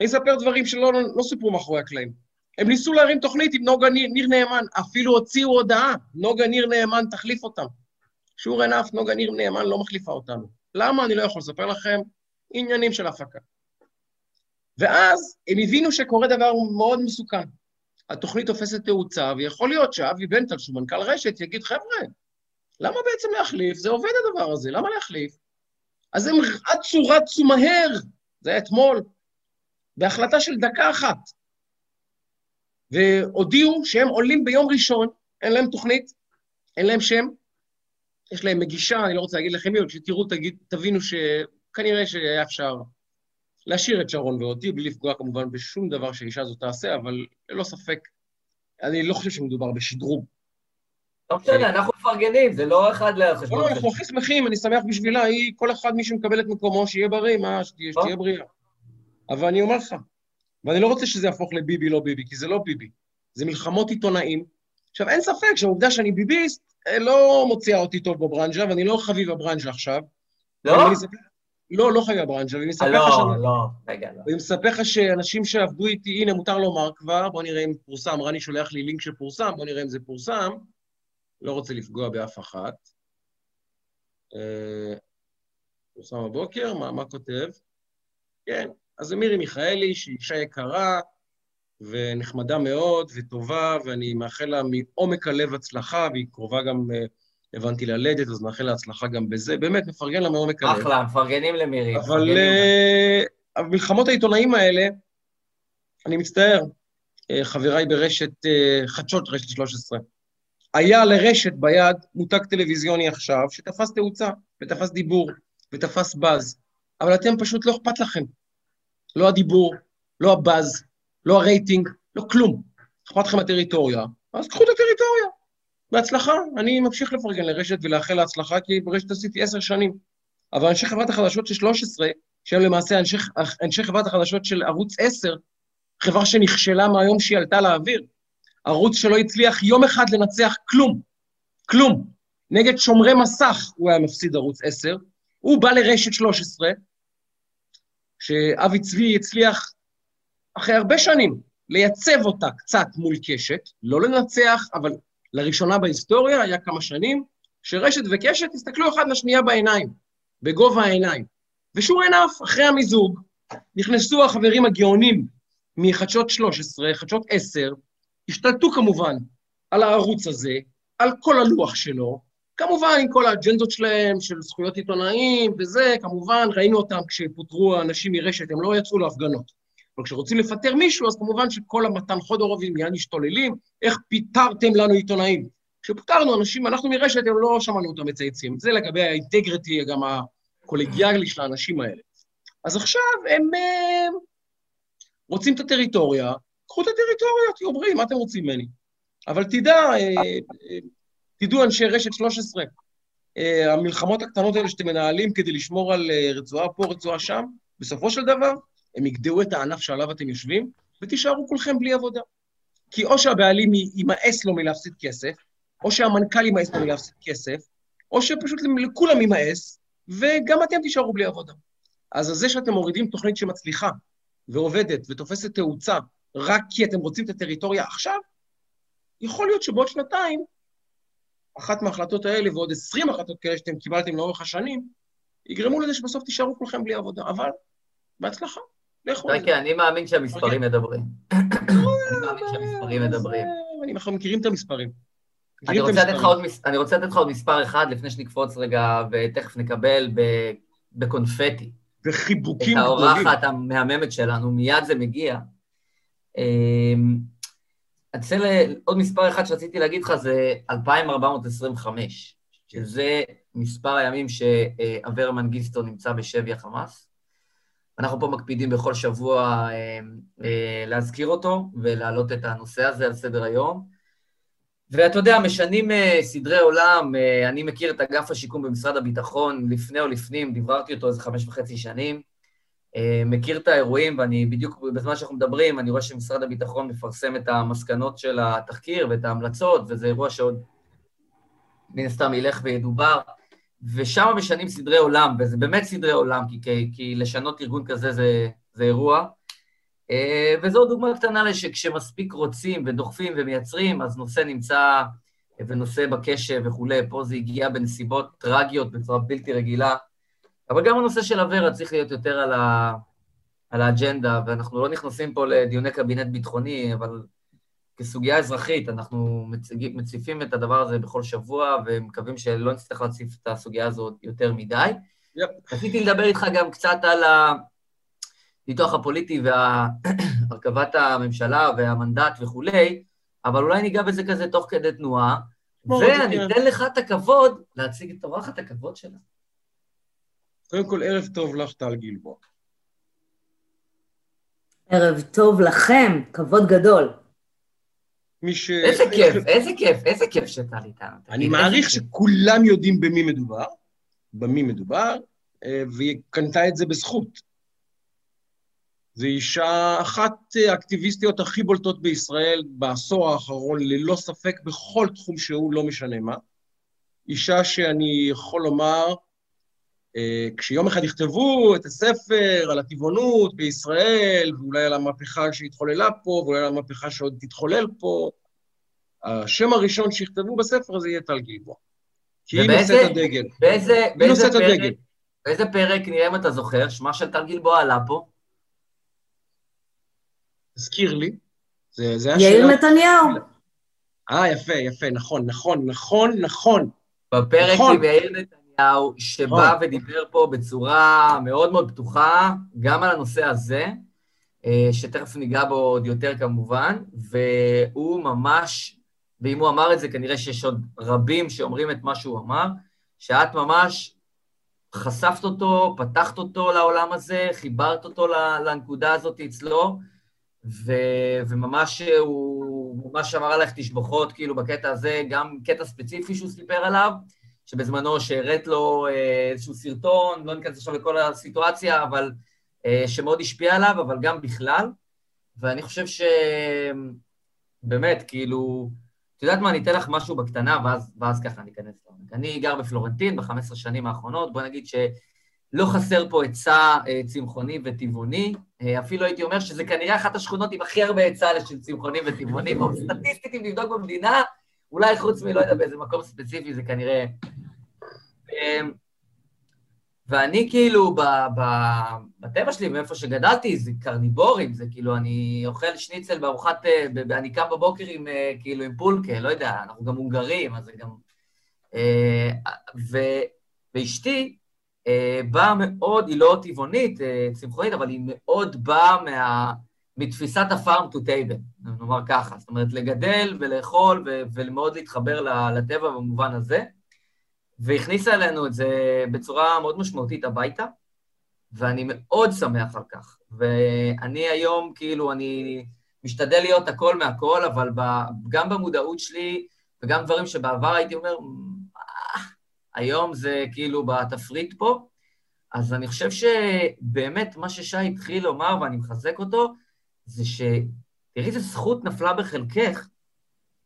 אני אספר דברים שלא לא סופרו מאחורי הקלעים. הם ניסו להרים תוכנית עם נוגה ניר, ניר נאמן, אפילו הוציאו הודעה, נוגה ניר נאמן תחליף אותם. שור ענף, נוגה ניר נאמן לא מחליפה אותנו. למה? אני לא יכול לספר לכם. עניינים של הפקה. ואז הם הבינו שקורה דבר מאוד מסוכן. התוכנית תופסת תאוצה, ויכול להיות שאבי בנטל, שהוא מנכ"ל רשת, יגיד, חבר'ה, למה בעצם להחליף? זה עובד הדבר הזה, למה להחליף? אז הם רצו, רצו מהר, זה היה אתמול, בהחלטה של דקה אחת, והודיעו שהם עולים ביום ראשון, אין להם תוכנית, אין להם שם, יש להם מגישה, אני לא רוצה להגיד לכם מי, אבל כשתראו, תבינו שכנראה שהיה אפשר להשאיר את שרון ואותי, בלי לפגוע כמובן בשום דבר שהאישה הזאת תעשה, אבל ללא ספק, אני לא חושב שמדובר בשדרוג. לא משנה, אנחנו מפרגנים, זה לא אחד לא, לחשבון. לא, אנחנו הכי שמחים, אני שמח בשבילה, היא, כל אחד, מי שמקבל את מקומו, שיהיה בריא, מה, שתהיה, שתהיה בריאה. אבל אני אומר לך, ואני לא רוצה שזה יהפוך לביבי, לא ביבי, כי זה לא ביבי, זה מלחמות עיתונאים. עכשיו, אין ספק שהעובדה שאני ביביסט אה, לא מוציאה אותי טוב בברנז'ה, ואני לא חביב הברנז'ה עכשיו. לא? לא, לא חביב הברנז'ה, ואני אה, אספר לך לא, שאני... לא, רגע, לא. ואני מספר לך שאנשים שעבדו איתי, הנה, מותר לומר כבר, בוא נראה אם פורסם, רני שולח לי לינק שפורסם, בוא נראה אם זה פורסם. לא רוצה לפגוע באף אחת. אה, פורסם הבוקר, מה, מה כותב? כן, אז זה מירי מיכאלי, שהיא אישה יקרה ונחמדה מאוד וטובה, ואני מאחל לה מעומק הלב הצלחה, והיא קרובה גם, אה, הבנתי, ללדת, אז מאחל לה הצלחה גם בזה. באמת, מפרגן לה מעומק הלב. אחלה, מפרגנים למירי. אבל לה. אה, מלחמות העיתונאים האלה, אני מצטער, אה, חבריי ברשת אה, חדשות, רשת 13, היה לרשת ביד מותג טלוויזיוני עכשיו, שתפס תאוצה, ותפס דיבור, ותפס באז, אבל אתם פשוט לא אכפת לכם. לא הדיבור, לא הבאז, לא הרייטינג, לא כלום. אכפת לכם הטריטוריה, אז קחו את הטריטוריה. בהצלחה, אני ממשיך לפרגן לרשת ולאחל לה הצלחה, כי ברשת עשיתי עשר שנים. אבל אנשי חברת החדשות של 13, שהם למעשה אנשי, אנשי חברת החדשות של ערוץ 10, חברה שנכשלה מהיום שהיא עלתה לאוויר, ערוץ שלא הצליח יום אחד לנצח כלום, כלום. נגד שומרי מסך הוא היה מפסיד ערוץ 10, הוא בא לרשת 13, שאבי צבי הצליח אחרי הרבה שנים לייצב אותה קצת מול קשת, לא לנצח, אבל לראשונה בהיסטוריה היה כמה שנים, שרשת וקשת הסתכלו אחד לשנייה בעיניים, בגובה העיניים. ושור ענף, אחרי המיזוג, נכנסו החברים הגאונים מחדשות 13, חדשות 10, השתלטו כמובן על הערוץ הזה, על כל הלוח שלו, כמובן עם כל האג'נדות שלהם, של זכויות עיתונאים וזה, כמובן, ראינו אותם כשפוטרו האנשים מרשת, הם לא יצאו להפגנות. אבל כשרוצים לפטר מישהו, אז כמובן שכל המתן חודורובים מיד משתוללים, איך פיטרתם לנו עיתונאים? כשפוטרנו אנשים, אנחנו מרשת, הם לא שמענו אותם מצייצים. זה לגבי האינטגריטי, גם הקולגיאלי של האנשים האלה. אז עכשיו הם אה, רוצים את הטריטוריה, קחו את הטריטוריה, תהיו בריאים, מה אתם רוצים ממני? אבל תדע, אה, אה, תדעו אנשי רשת 13, המלחמות הקטנות האלה שאתם מנהלים כדי לשמור על רצועה פה, רצועה שם, בסופו של דבר, הם יגדעו את הענף שעליו אתם יושבים, ותישארו כולכם בלי עבודה. כי או שהבעלים יימאס לו מלהפסיד כסף, או שהמנכ"ל יימאס לו מלהפסיד כסף, או שפשוט לכולם יימאס, וגם אתם תישארו בלי עבודה. אז זה שאתם מורידים תוכנית שמצליחה ועובדת ותופסת תאוצה רק כי אתם רוצים את הטריטוריה עכשיו, יכול להיות שבעוד שנתיים, אחת מההחלטות האלה ועוד עשרים החלטות כאלה שאתם קיבלתם לאורך השנים, יגרמו לזה שבסוף תישארו כולכם בלי עבודה. אבל, בהצלחה, לכו זה. אני מאמין שהמספרים אוקיי. מדברים. אני מאמין שהמספרים מדברים. אנחנו מכירים את המספרים. אני רוצה לתת לך עוד מספר אחד לפני שנקפוץ רגע, ותכף נקבל בקונפטי. בחיבוקים גדולים. את האורחת המהממת שלנו, מיד זה מגיע. אמ, אני רוצה עוד מספר אחד שרציתי להגיד לך, זה 2425, שזה מספר הימים שאברה מנגיסטו נמצא בשבי החמאס. אנחנו פה מקפידים בכל שבוע אמ, אה, להזכיר אותו ולהעלות את הנושא הזה על סדר היום. ואתה יודע, משנים uh, סדרי עולם, uh, אני מכיר את אגף השיקום במשרד הביטחון לפני או לפנים, דיברתי אותו איזה חמש וחצי שנים, uh, מכיר את האירועים, ואני בדיוק בזמן שאנחנו מדברים, אני רואה שמשרד הביטחון מפרסם את המסקנות של התחקיר ואת ההמלצות, וזה אירוע שעוד מן הסתם ילך וידובר, ושם משנים סדרי עולם, וזה באמת סדרי עולם, כי, כי, כי לשנות ארגון כזה זה, זה אירוע. אה, וזו דוגמה קטנה שכשמספיק רוצים ודוחפים ומייצרים, אז נושא נמצא ונושא בקשב וכולי. פה זה הגיע בנסיבות טרגיות בצורה בלתי רגילה. אבל גם הנושא של אברה צריך להיות יותר על, ה... על האג'נדה, ואנחנו לא נכנסים פה לדיוני קבינט ביטחוני, אבל כסוגיה אזרחית, אנחנו מציג... מציפים את הדבר הזה בכל שבוע, ומקווים שלא נצטרך להציף את הסוגיה הזאת יותר מדי. Yep. רציתי לדבר איתך גם קצת על. הניתוח הפוליטי והרכבת הממשלה והמנדט וכולי, אבל אולי ניגע בזה כזה תוך כדי תנועה, ואני אתן לך את הכבוד להציג את אורחת הכבוד שלה. קודם כל, ערב טוב לך, טל גלבוע. ערב טוב לכם, כבוד גדול. מי ש... איזה כיף, איזה כיף, איזה כיף שטל איתנו. אני מעריך שכולם יודעים במי מדובר, במי מדובר, אה, והיא קנתה את זה בזכות. זו אישה אחת האקטיביסטיות הכי בולטות בישראל בעשור האחרון, ללא ספק בכל תחום שהוא, לא משנה מה. אישה שאני יכול לומר, אה, כשיום אחד יכתבו את הספר על הטבעונות בישראל, ואולי על המהפכה שהתחוללה פה, ואולי על המהפכה שעוד תתחולל פה, השם הראשון שיכתבו בספר הזה יהיה טל גלבוע. כי היא נושאת הדגל. באיזה, באיזה פרק, באיזה פרק, נראה אם אתה זוכר, שמה של טל גלבוע עלה פה? תזכיר לי. זה, זה היה יאיר. נתניהו. אה, יפה, יפה, נכון, נכון, נכון, נכון. בפרק נכון. עם יאיר נתניהו, שבא נכון. ודיבר פה בצורה מאוד מאוד פתוחה, גם על הנושא הזה, אה, שתכף ניגע בו עוד יותר כמובן, והוא ממש, ואם הוא אמר את זה, כנראה שיש עוד רבים שאומרים את מה שהוא אמר, שאת ממש חשפת אותו, פתחת אותו לעולם הזה, חיברת אותו לנקודה הזאת אצלו, ו, וממש הוא ממש אמר עליך תשבחות, כאילו, בקטע הזה, גם קטע ספציפי שהוא סיפר עליו, שבזמנו שהראית לו אה, איזשהו סרטון, לא ניכנס עכשיו לכל הסיטואציה, אבל אה, שמאוד השפיע עליו, אבל גם בכלל. ואני חושב שבאמת, כאילו, את יודעת מה, אני אתן לך משהו בקטנה, ואז, ואז ככה אני אכנס לעומק. אני גר בפלורנטין ב-15 שנים האחרונות, בוא נגיד ש... לא חסר פה היצע אה, צמחוני וטבעוני, אפילו הייתי אומר שזה כנראה אחת השכונות עם הכי הרבה היצע של צמחוני וטבעוני, או סטטיסטית, אם נבדוק במדינה, אולי חוץ מלא יודע באיזה מקום ספציפי זה כנראה... אה, ואני כאילו, ב, ב, בטבע שלי, מאיפה שגדלתי, זה קרניבורים, זה כאילו, אני אוכל שניצל בארוחת, אני קם בבוקר עם, כאילו, עם פולקה, לא יודע, אנחנו גם הונגרים, אז זה גם... ו, ואשתי, אה, באה מאוד, היא לא טבעונית, אה, צמחונית, אבל היא מאוד באה מה, מתפיסת ה-farm to table, נאמר ככה. זאת אומרת, לגדל ולאכול ומאוד להתחבר לטבע במובן הזה. והכניסה אלינו את זה בצורה מאוד משמעותית הביתה, ואני מאוד שמח על כך. ואני היום, כאילו, אני משתדל להיות הכל מהכל, אבל ב, גם במודעות שלי, וגם דברים שבעבר הייתי אומר, אה, היום זה כאילו בתפריט פה. אז אני חושב שבאמת מה ששי התחיל לומר, ואני מחזק אותו, זה שתראי איזה זכות נפלה בחלקך,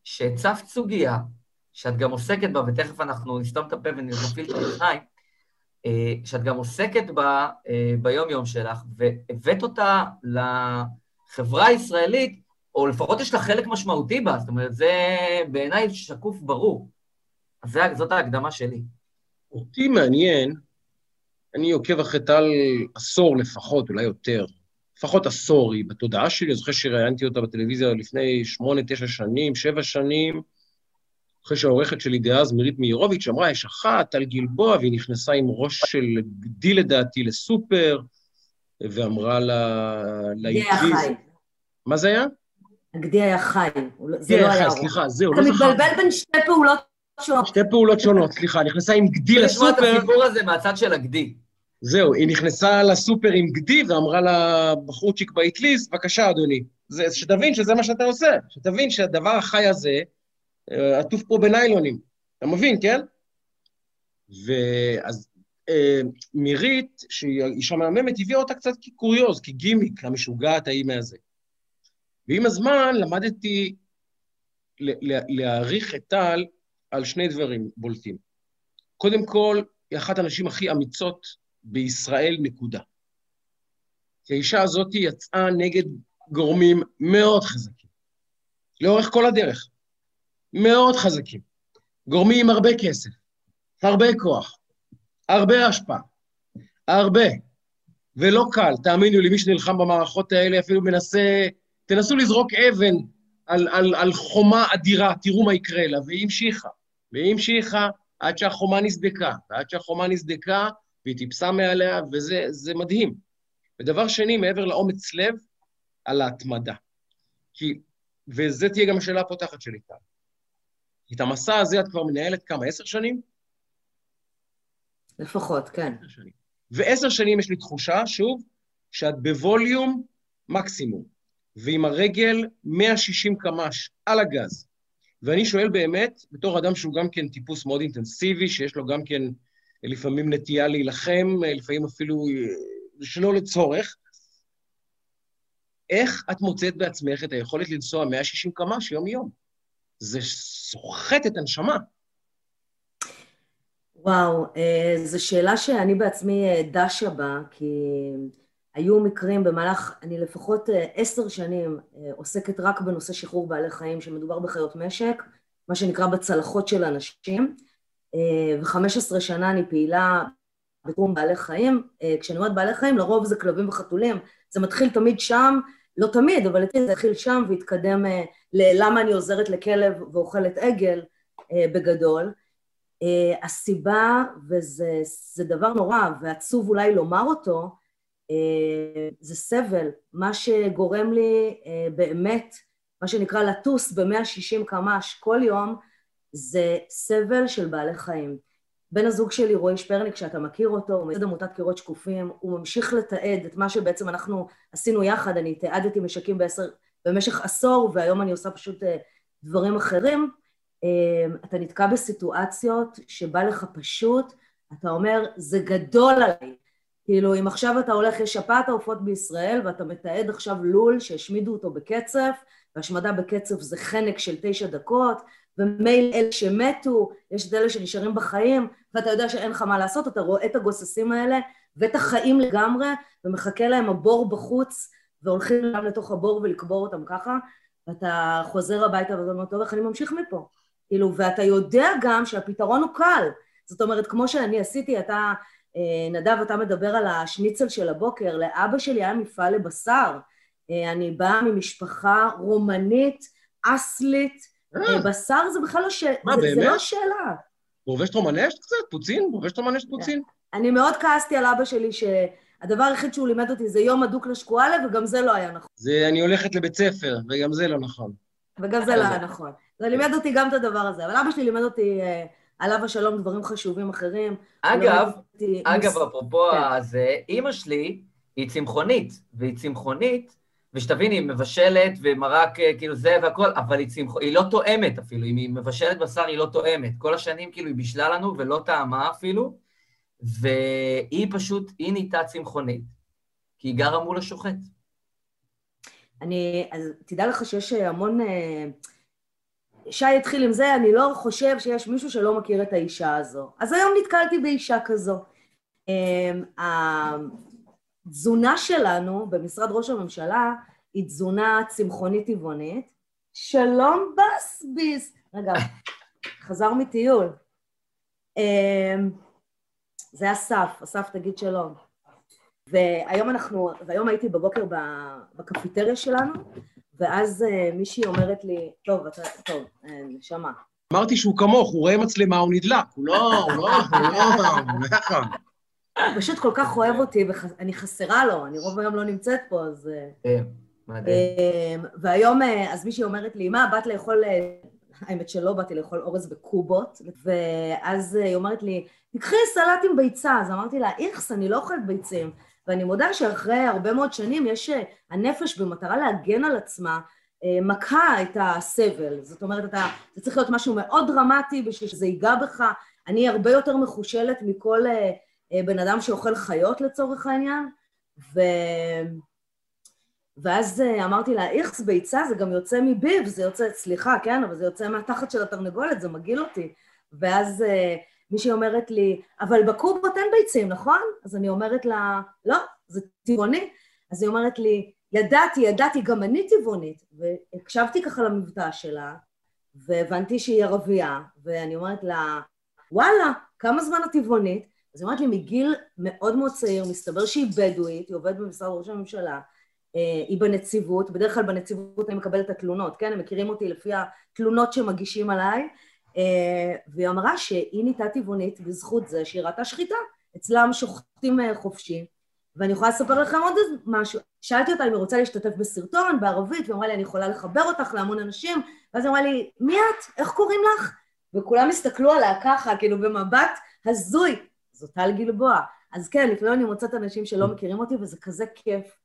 שהצפת סוגיה, שאת גם עוסקת בה, ותכף אנחנו נסתום את הפה ונפעיל את המכניים, אה, שאת גם עוסקת בה אה, ביום-יום שלך, והבאת אותה לחברה הישראלית, או לפחות יש לה חלק משמעותי בה, זאת אומרת, זה בעיניי שקוף ברור. אז זאת ההקדמה שלי. אותי מעניין, אני עוקב אחרי טל עשור לפחות, אולי יותר. לפחות עשור היא בתודעה שלי, אני זוכר שראיינתי אותה בטלוויזיה לפני שמונה, תשע שנים, שבע שנים, אחרי שהעורכת שלי דאז, מירית מאירוביץ', אמרה, יש אחת, טל גלבוע, והיא נכנסה עם ראש של גדי לדעתי לסופר, ואמרה לה... גדי היה חי. מה זה היה? הגדי היה חי, לא- זה לא היה ארוך. סליחה, זהו, לא זכרתי. אתה מתבלבל בין שתי פעולות שונות. שתי פעולות שונות, סליחה, נכנסה עם גדי לסופר. לשמוע את הסיפור הזה מהצד של הגדי. זהו, היא נכנסה לסופר עם גדי ואמרה לבחורצ'יק באטליסט, בבקשה, אדוני. זה, שתבין שזה מה שאתה עושה, שתבין שהדבר החי הזה אה, עטוף פה בניילונים. אתה מבין, כן? ואז אה, מירית, שהיא אישה מהממת, הביאה אותה קצת כקוריוז, כגימיק, המשוגעת ההיא מהזה. ועם הזמן למדתי להעריך את טל על שני דברים בולטים. קודם כל, היא אחת הנשים הכי אמיצות בישראל, נקודה. כי האישה הזאת יצאה נגד גורמים מאוד חזקים, לאורך כל הדרך. מאוד חזקים. גורמים עם הרבה כסף, הרבה כוח, הרבה השפעה, הרבה. ולא קל, תאמינו לי, מי שנלחם במערכות האלה אפילו מנסה, תנסו לזרוק אבן על, על, על חומה אדירה, תראו מה יקרה לה, והיא המשיכה. והיא המשיכה עד שהחומה נסדקה, ועד שהחומה נסדקה, והיא טיפסה מעליה, וזה מדהים. ודבר שני, מעבר לאומץ לב, על ההתמדה. כי, וזו תהיה גם השאלה הפותחת שלי כאן. את המסע הזה את כבר מנהלת כמה, עשר שנים? לפחות, כן. ועשר שנים יש לי תחושה, שוב, שאת בווליום מקסימום, ועם הרגל 160 קמ"ש על הגז. ואני שואל באמת, בתור אדם שהוא גם כן טיפוס מאוד אינטנסיבי, שיש לו גם כן לפעמים נטייה להילחם, לפעמים אפילו אה, שלא לצורך, איך את מוצאת בעצמך את היכולת לנסוע 160 קמ"ש יום-יום? זה סוחט את הנשמה. וואו, אה, זו שאלה שאני בעצמי אה, דשה בה, כי היו מקרים במהלך, אני לפחות עשר שנים עוסקת רק בנושא שחרור בעלי חיים, שמדובר בחיות משק, מה שנקרא בצלחות של אנשים. ו-15 שנה אני פעילה בתחום בעלי חיים. אה, כשאני אומרת בעלי חיים, לרוב זה כלבים וחתולים. זה מתחיל תמיד שם, לא תמיד, אבל זה התחיל שם והתקדם אה, ללמה אני עוזרת לכלב ואוכלת עגל אה, בגדול. הסיבה, וזה דבר נורא ועצוב אולי לומר אותו, זה סבל. מה שגורם לי באמת, מה שנקרא לטוס ב-160 קמ"ש כל יום, זה סבל של בעלי חיים. בן הזוג שלי, רועי שפרניק, שאתה מכיר אותו, הוא מייסד עמותת קירות שקופים, הוא ממשיך לתעד את מה שבעצם אנחנו עשינו יחד, אני תיעדתי משקים בעשר, במשך עשור, והיום אני עושה פשוט אה, דברים אחרים. אה, אתה נתקע בסיטואציות שבא לך פשוט, אתה אומר, זה גדול עליי. כאילו, אם עכשיו אתה הולך, יש שפעת העופות בישראל, ואתה מתעד עכשיו לול שהשמידו אותו בקצף, והשמדה בקצף זה חנק של תשע דקות, ומילא אלה שמתו, יש את אלה שנשארים בחיים, ואתה יודע שאין לך מה לעשות, אתה רואה את הגוססים האלה ואת החיים לגמרי, ומחכה להם הבור בחוץ, והולכים להם לתוך הבור ולקבור אותם ככה, ואתה חוזר הביתה ואתה אומר, טוב, איך אני ממשיך מפה? כאילו, ואתה יודע גם שהפתרון הוא קל. זאת אומרת, כמו שאני עשיתי, אתה, אה, נדב, אתה מדבר על השניצל של הבוקר, לאבא שלי היה מפעל לבשר. אה, אני באה ממשפחה רומנית, אסלית, בשר זה בכלל לא שאלה. מה, באמת? זה לא שאלה. פרובשט רומנשט קצת? פוצין? פרובשט רומנשט פוצין? אני מאוד כעסתי על אבא שלי ש... הדבר היחיד שהוא לימד אותי זה יום הדוק לשקואלה, וגם זה לא היה נכון. זה אני הולכת לבית ספר, וגם זה לא נכון. וגם זה לא היה נכון. זה לימד אותי גם את הדבר הזה. אבל אבא שלי לימד אותי, אה, עליו השלום, דברים חשובים אחרים. הוא אגב, אגב, אפרופו כן. הזה, אימא שלי היא צמחונית, והיא צמחונית, ושתביני, היא מבשלת ומרק אה, כאילו זה והכל, אבל היא צמח... היא לא תואמת אפילו, אם היא מבשלת בשר היא לא תואמת. כל השנים כאילו היא בישלה לנו ולא טעמה אפילו, והיא פשוט, היא נהייתה צמחונית, כי היא גרה מול השוחט. אני, אז תדע לך שיש המון... אה, שי התחיל עם זה, אני לא חושב שיש מישהו שלא מכיר את האישה הזו. אז היום נתקלתי באישה כזו. אה, התזונה שלנו במשרד ראש הממשלה היא תזונה צמחונית טבעונית. שלום בסביס. רגע, חזר מטיול. אה, זה אסף, אסף תגיד שלום. והיום אנחנו, והיום הייתי בבוקר בקפיטריה שלנו, ואז אה, מישהי אומרת לי, טוב, אתה, טוב, אה, נשמה. אמרתי שהוא כמוך, הוא רואה מצלמה, הוא נדלק. הוא לא, הוא לא, הוא לא, הוא ככה. הוא פשוט כל כך אוהב אותי, ואני חסרה לו, אני רוב היום לא נמצאת פה, אז... אה, כן, מדהים. אה, והיום, אה, אז מישהי אומרת לי, מה, באת לאכול... האמת שלא באתי לאכול אורז בקובות, ואז היא אומרת לי, תקחי סלט עם ביצה. אז אמרתי לה, איכס, אני לא אוכלת ביצים. ואני מודה שאחרי הרבה מאוד שנים יש הנפש במטרה להגן על עצמה, מכה את הסבל. זאת אומרת, אתה, זה צריך להיות משהו מאוד דרמטי בשביל שזה ייגע בך. אני הרבה יותר מחושלת מכל בן אדם שאוכל חיות לצורך העניין, ו... ואז אה, אמרתי לה, איכס, ביצה זה גם יוצא מביב, זה יוצא, סליחה, כן, אבל זה יוצא מהתחת של התרנגולת, זה מגעיל אותי. ואז אה, מישהי אומרת לי, אבל בקובות אין ביצים, נכון? אז אני אומרת לה, לא, זה טבעוני. אז היא אומרת לי, ידעתי, ידעתי, גם אני טבעונית. והקשבתי ככה למבטא שלה, והבנתי שהיא ערבייה, ואני אומרת לה, וואלה, כמה זמן את טבעונית? אז היא אומרת לי, מגיל מאוד מאוד צעיר, מסתבר שהיא בדואית, היא עובדת במשרד ראש הממשלה, אה, היא בנציבות, בדרך כלל בנציבות אני מקבלת את התלונות, כן? הם מכירים אותי לפי התלונות שמגישים עליי, אה, והיא אמרה שהיא נהייתה טבעונית בזכות זה שהיא ראתה שחיטה. אצלם שוחטים אה, חופשי, ואני יכולה לספר לכם עוד משהו. שאלתי אותה אם היא רוצה להשתתף בסרטון בערבית, והיא אמרה לי, אני יכולה לחבר אותך להמון אנשים, ואז היא אמרה לי, מי את? איך קוראים לך? וכולם הסתכלו עליה ככה, כאילו במבט הזוי. זו טל גלבוע. אז כן, לפעמים אני מוצאת אנשים שלא מכירים אותי, וזה כזה כיף.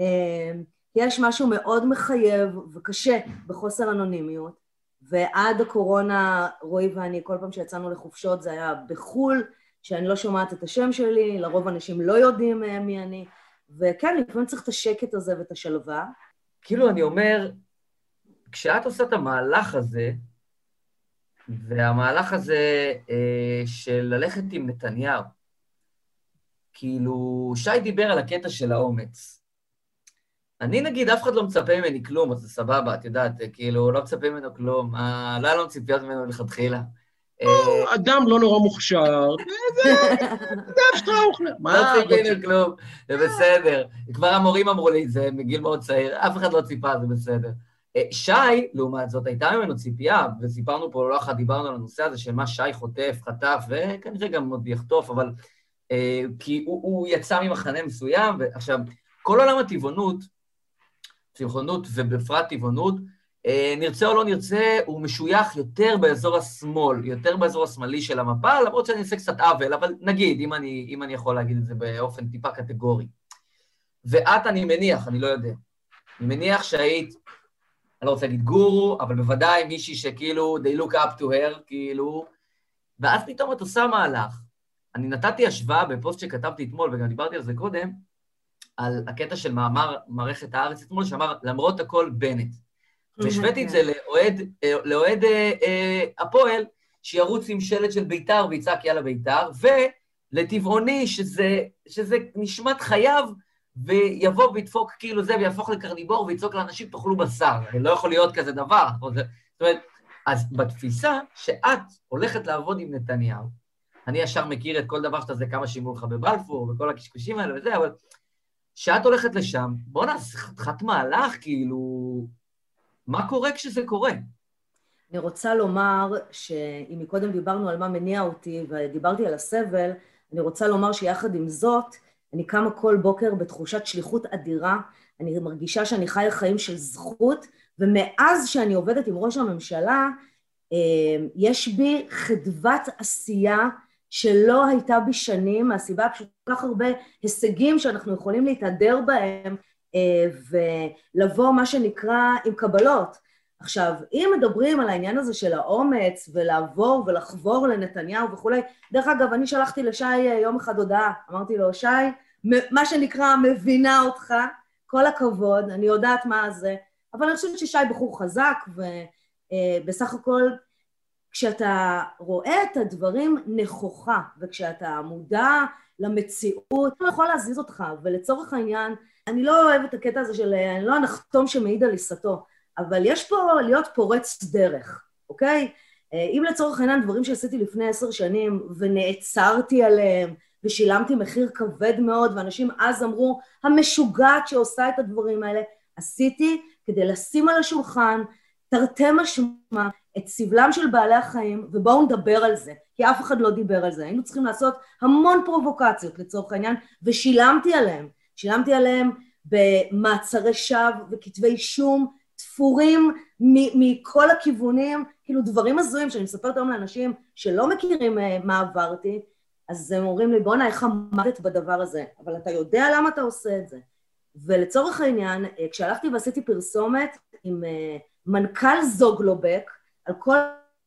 אה, יש משהו מאוד מחייב וקשה בחוסר אנונימיות, ועד הקורונה, רועי ואני, כל פעם שיצאנו לחופשות זה היה בחו"ל, שאני לא שומעת את השם שלי, לרוב אנשים לא יודעים אה, מי אני, וכן, לפעמים צריך את השקט הזה ואת השלווה. כאילו, אני אומר, כשאת עושה את המהלך הזה, והמהלך הזה אה, של ללכת עם נתניהו, כאילו, שי דיבר על הקטע של האומץ. אני נגיד, אף אחד לא מצפה ממני כלום, אז זה סבבה, את יודעת, כאילו, לא מצפה ממנו כלום. אה, לא היה לנו ציפיות ממנו מלכתחילה. אה, אדם לא נורא מוכשר, זה שטראוך. לא מה? ציפינו כלום, זה בסדר. כבר המורים אמרו לי זה מגיל מאוד צעיר, אף אחד לא ציפה, זה בסדר. אה, שי, לעומת זאת, הייתה ממנו ציפייה, וסיפרנו פה לא אחת, דיברנו על הנושא הזה של מה שי חוטף, חטף, וכנראה גם עוד יחטוף, אבל... אה, כי הוא, הוא יצא ממחנה מסוים, ועכשיו, כל עולם הטבעונות, צמחונות ובפרט טבעונות, אה, נרצה או לא נרצה, הוא משוייך יותר באזור השמאל, יותר באזור השמאלי של המפה, למרות שאני עושה קצת עוול, אבל נגיד, אם אני, אם אני יכול להגיד את זה באופן טיפה קטגורי. ואת, אני מניח, אני לא יודע, אני מניח שהיית, אני לא רוצה להגיד גורו, אבל בוודאי מישהי שכאילו, they look up to her, כאילו, ואז פתאום את עושה מהלך. אני נתתי השוואה בפוסט שכתבתי אתמול, וגם דיברתי על זה קודם, על הקטע של מאמר מערכת הארץ אתמול, שאמר, למרות הכל, בנט. והשוויתי את זה לאוהד, אה, לאוהד אה, אה, הפועל, שירוץ עם שלט של בית"ר ויצעק יאללה בית"ר, ולטבעוני, שזה, שזה נשמת חייו, ויבוא וידפוק כאילו זה, ויהפוך לקרניבור ויצעוק לאנשים, תאכלו בשר. לא יכול להיות כזה דבר. זאת אומרת, אז בתפיסה שאת הולכת לעבוד עם נתניהו, אני ישר מכיר את כל דבר שאתה זה, כמה שימו לך בבלפור, וכל הקשקושים האלה וזה, אבל כשאת הולכת לשם, בוא נעשה חתיכת מהלך, כאילו, מה קורה כשזה קורה? אני רוצה לומר שאם מקודם דיברנו על מה מניע אותי ודיברתי על הסבל, אני רוצה לומר שיחד עם זאת, אני קמה כל בוקר בתחושת שליחות אדירה, אני מרגישה שאני חיה חיים של זכות, ומאז שאני עובדת עם ראש הממשלה, אה, יש בי חדוות עשייה שלא הייתה בי שנים, מהסיבה פשוט כל כך הרבה הישגים שאנחנו יכולים להתהדר בהם אה, ולבוא, מה שנקרא, עם קבלות. עכשיו, אם מדברים על העניין הזה של האומץ ולעבור ולחבור לנתניהו וכולי, דרך אגב, אני שלחתי לשי אה, יום אחד הודעה, אמרתי לו, שי, מה שנקרא, מבינה אותך, כל הכבוד, אני יודעת מה זה, אבל אני חושבת ששי בחור חזק, ובסך הכל כשאתה רואה את הדברים נכוחה, וכשאתה מודע למציאות, הוא יכול להזיז אותך, ולצורך העניין, אני לא אוהבת את הקטע הזה של אני לא הנחתום שמעיד על עיסתו, אבל יש פה להיות פורץ דרך, אוקיי? אם לצורך העניין דברים שעשיתי לפני עשר שנים ונעצרתי עליהם ושילמתי מחיר כבד מאוד ואנשים אז אמרו המשוגעת שעושה את הדברים האלה, עשיתי כדי לשים על השולחן תרתי משמע את סבלם של בעלי החיים, ובואו נדבר על זה, כי אף אחד לא דיבר על זה. היינו צריכים לעשות המון פרובוקציות לצורך העניין, ושילמתי עליהם. שילמתי עליהם במעצרי שווא וכתבי אישום תפורים מכל הכיוונים, כאילו דברים הזויים שאני מספרת היום לאנשים שלא מכירים אה, מה עברתי, אז הם אומרים לי, בואנה, איך עמדת בדבר הזה? אבל אתה יודע למה אתה עושה את זה. ולצורך העניין, אה, כשהלכתי ועשיתי פרסומת עם אה, מנכ"ל זוגלובק, על כל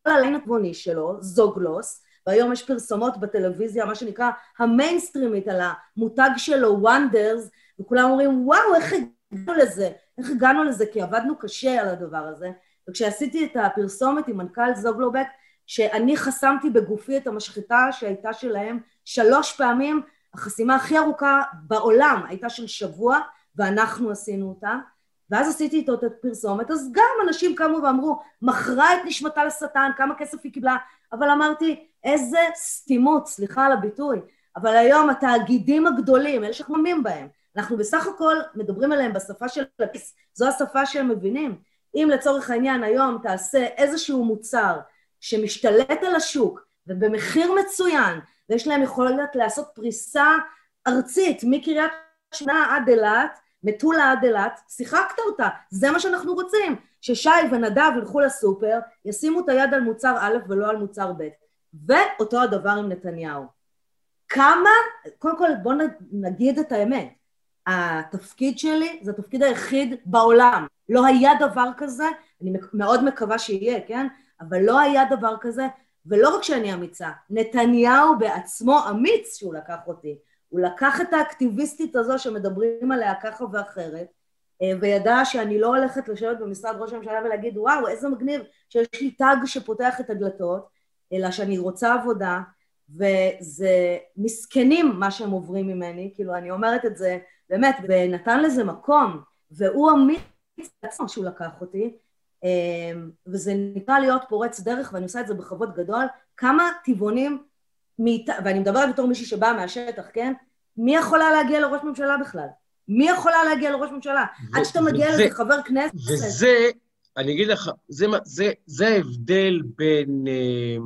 הליין התבוני שלו, זוגלוס, והיום יש פרסומות בטלוויזיה, מה שנקרא המיינסטרימית, על המותג שלו, וונדרס, וכולם אומרים, וואו, איך הגענו לזה? איך הגענו לזה? כי עבדנו קשה על הדבר הזה. וכשעשיתי את הפרסומת עם מנכ"ל זוגלובק, שאני חסמתי בגופי את המשחטה שהייתה שלהם שלוש פעמים, החסימה הכי ארוכה בעולם הייתה של שבוע, ואנחנו עשינו אותה. ואז עשיתי איתו את הפרסומת, אז גם אנשים קמו ואמרו, מכרה את נשמתה לשטן, כמה כסף היא קיבלה, אבל אמרתי, איזה סתימות, סליחה על הביטוי, אבל היום התאגידים הגדולים, אלה שחממים בהם, אנחנו בסך הכל מדברים עליהם בשפה של הכיס, זו השפה שהם מבינים. אם לצורך העניין היום תעשה איזשהו מוצר שמשתלט על השוק ובמחיר מצוין, ויש להם יכולת לעשות פריסה ארצית מקריית שמונה עד אילת, מטולה עד אילת, שיחקת אותה, זה מה שאנחנו רוצים, ששי ונדב ילכו לסופר, ישימו את היד על מוצר א' ולא על מוצר ב', ואותו הדבר עם נתניהו. כמה, קודם כל בואו נגיד את האמת, התפקיד שלי זה התפקיד היחיד בעולם, לא היה דבר כזה, אני מאוד מקווה שיהיה, כן? אבל לא היה דבר כזה, ולא רק שאני אמיצה, נתניהו בעצמו אמיץ שהוא לקח אותי. הוא לקח את האקטיביסטית הזו שמדברים עליה ככה ואחרת, אה, וידע שאני לא הולכת לשבת במשרד ראש הממשלה ולהגיד, וואו, איזה מגניב שיש לי תג שפותח את הדלתות, אלא שאני רוצה עבודה, וזה מסכנים מה שהם עוברים ממני, כאילו, אני אומרת את זה באמת, ונתן לזה מקום, והוא אמיץ לעצמו שהוא לקח אותי, וזה נקרא להיות פורץ דרך, ואני עושה את זה בכבוד גדול, כמה טבעונים מאית... ואני מדברת בתור מישהי שבאה מהשטח, כן? מי יכולה להגיע לראש ממשלה בכלל? מי יכולה להגיע לראש ממשלה? ו- עד שאתה מגיע לזה חבר כנסת. וזה, אני אגיד לך, זה, זה, זה ההבדל בין, אה,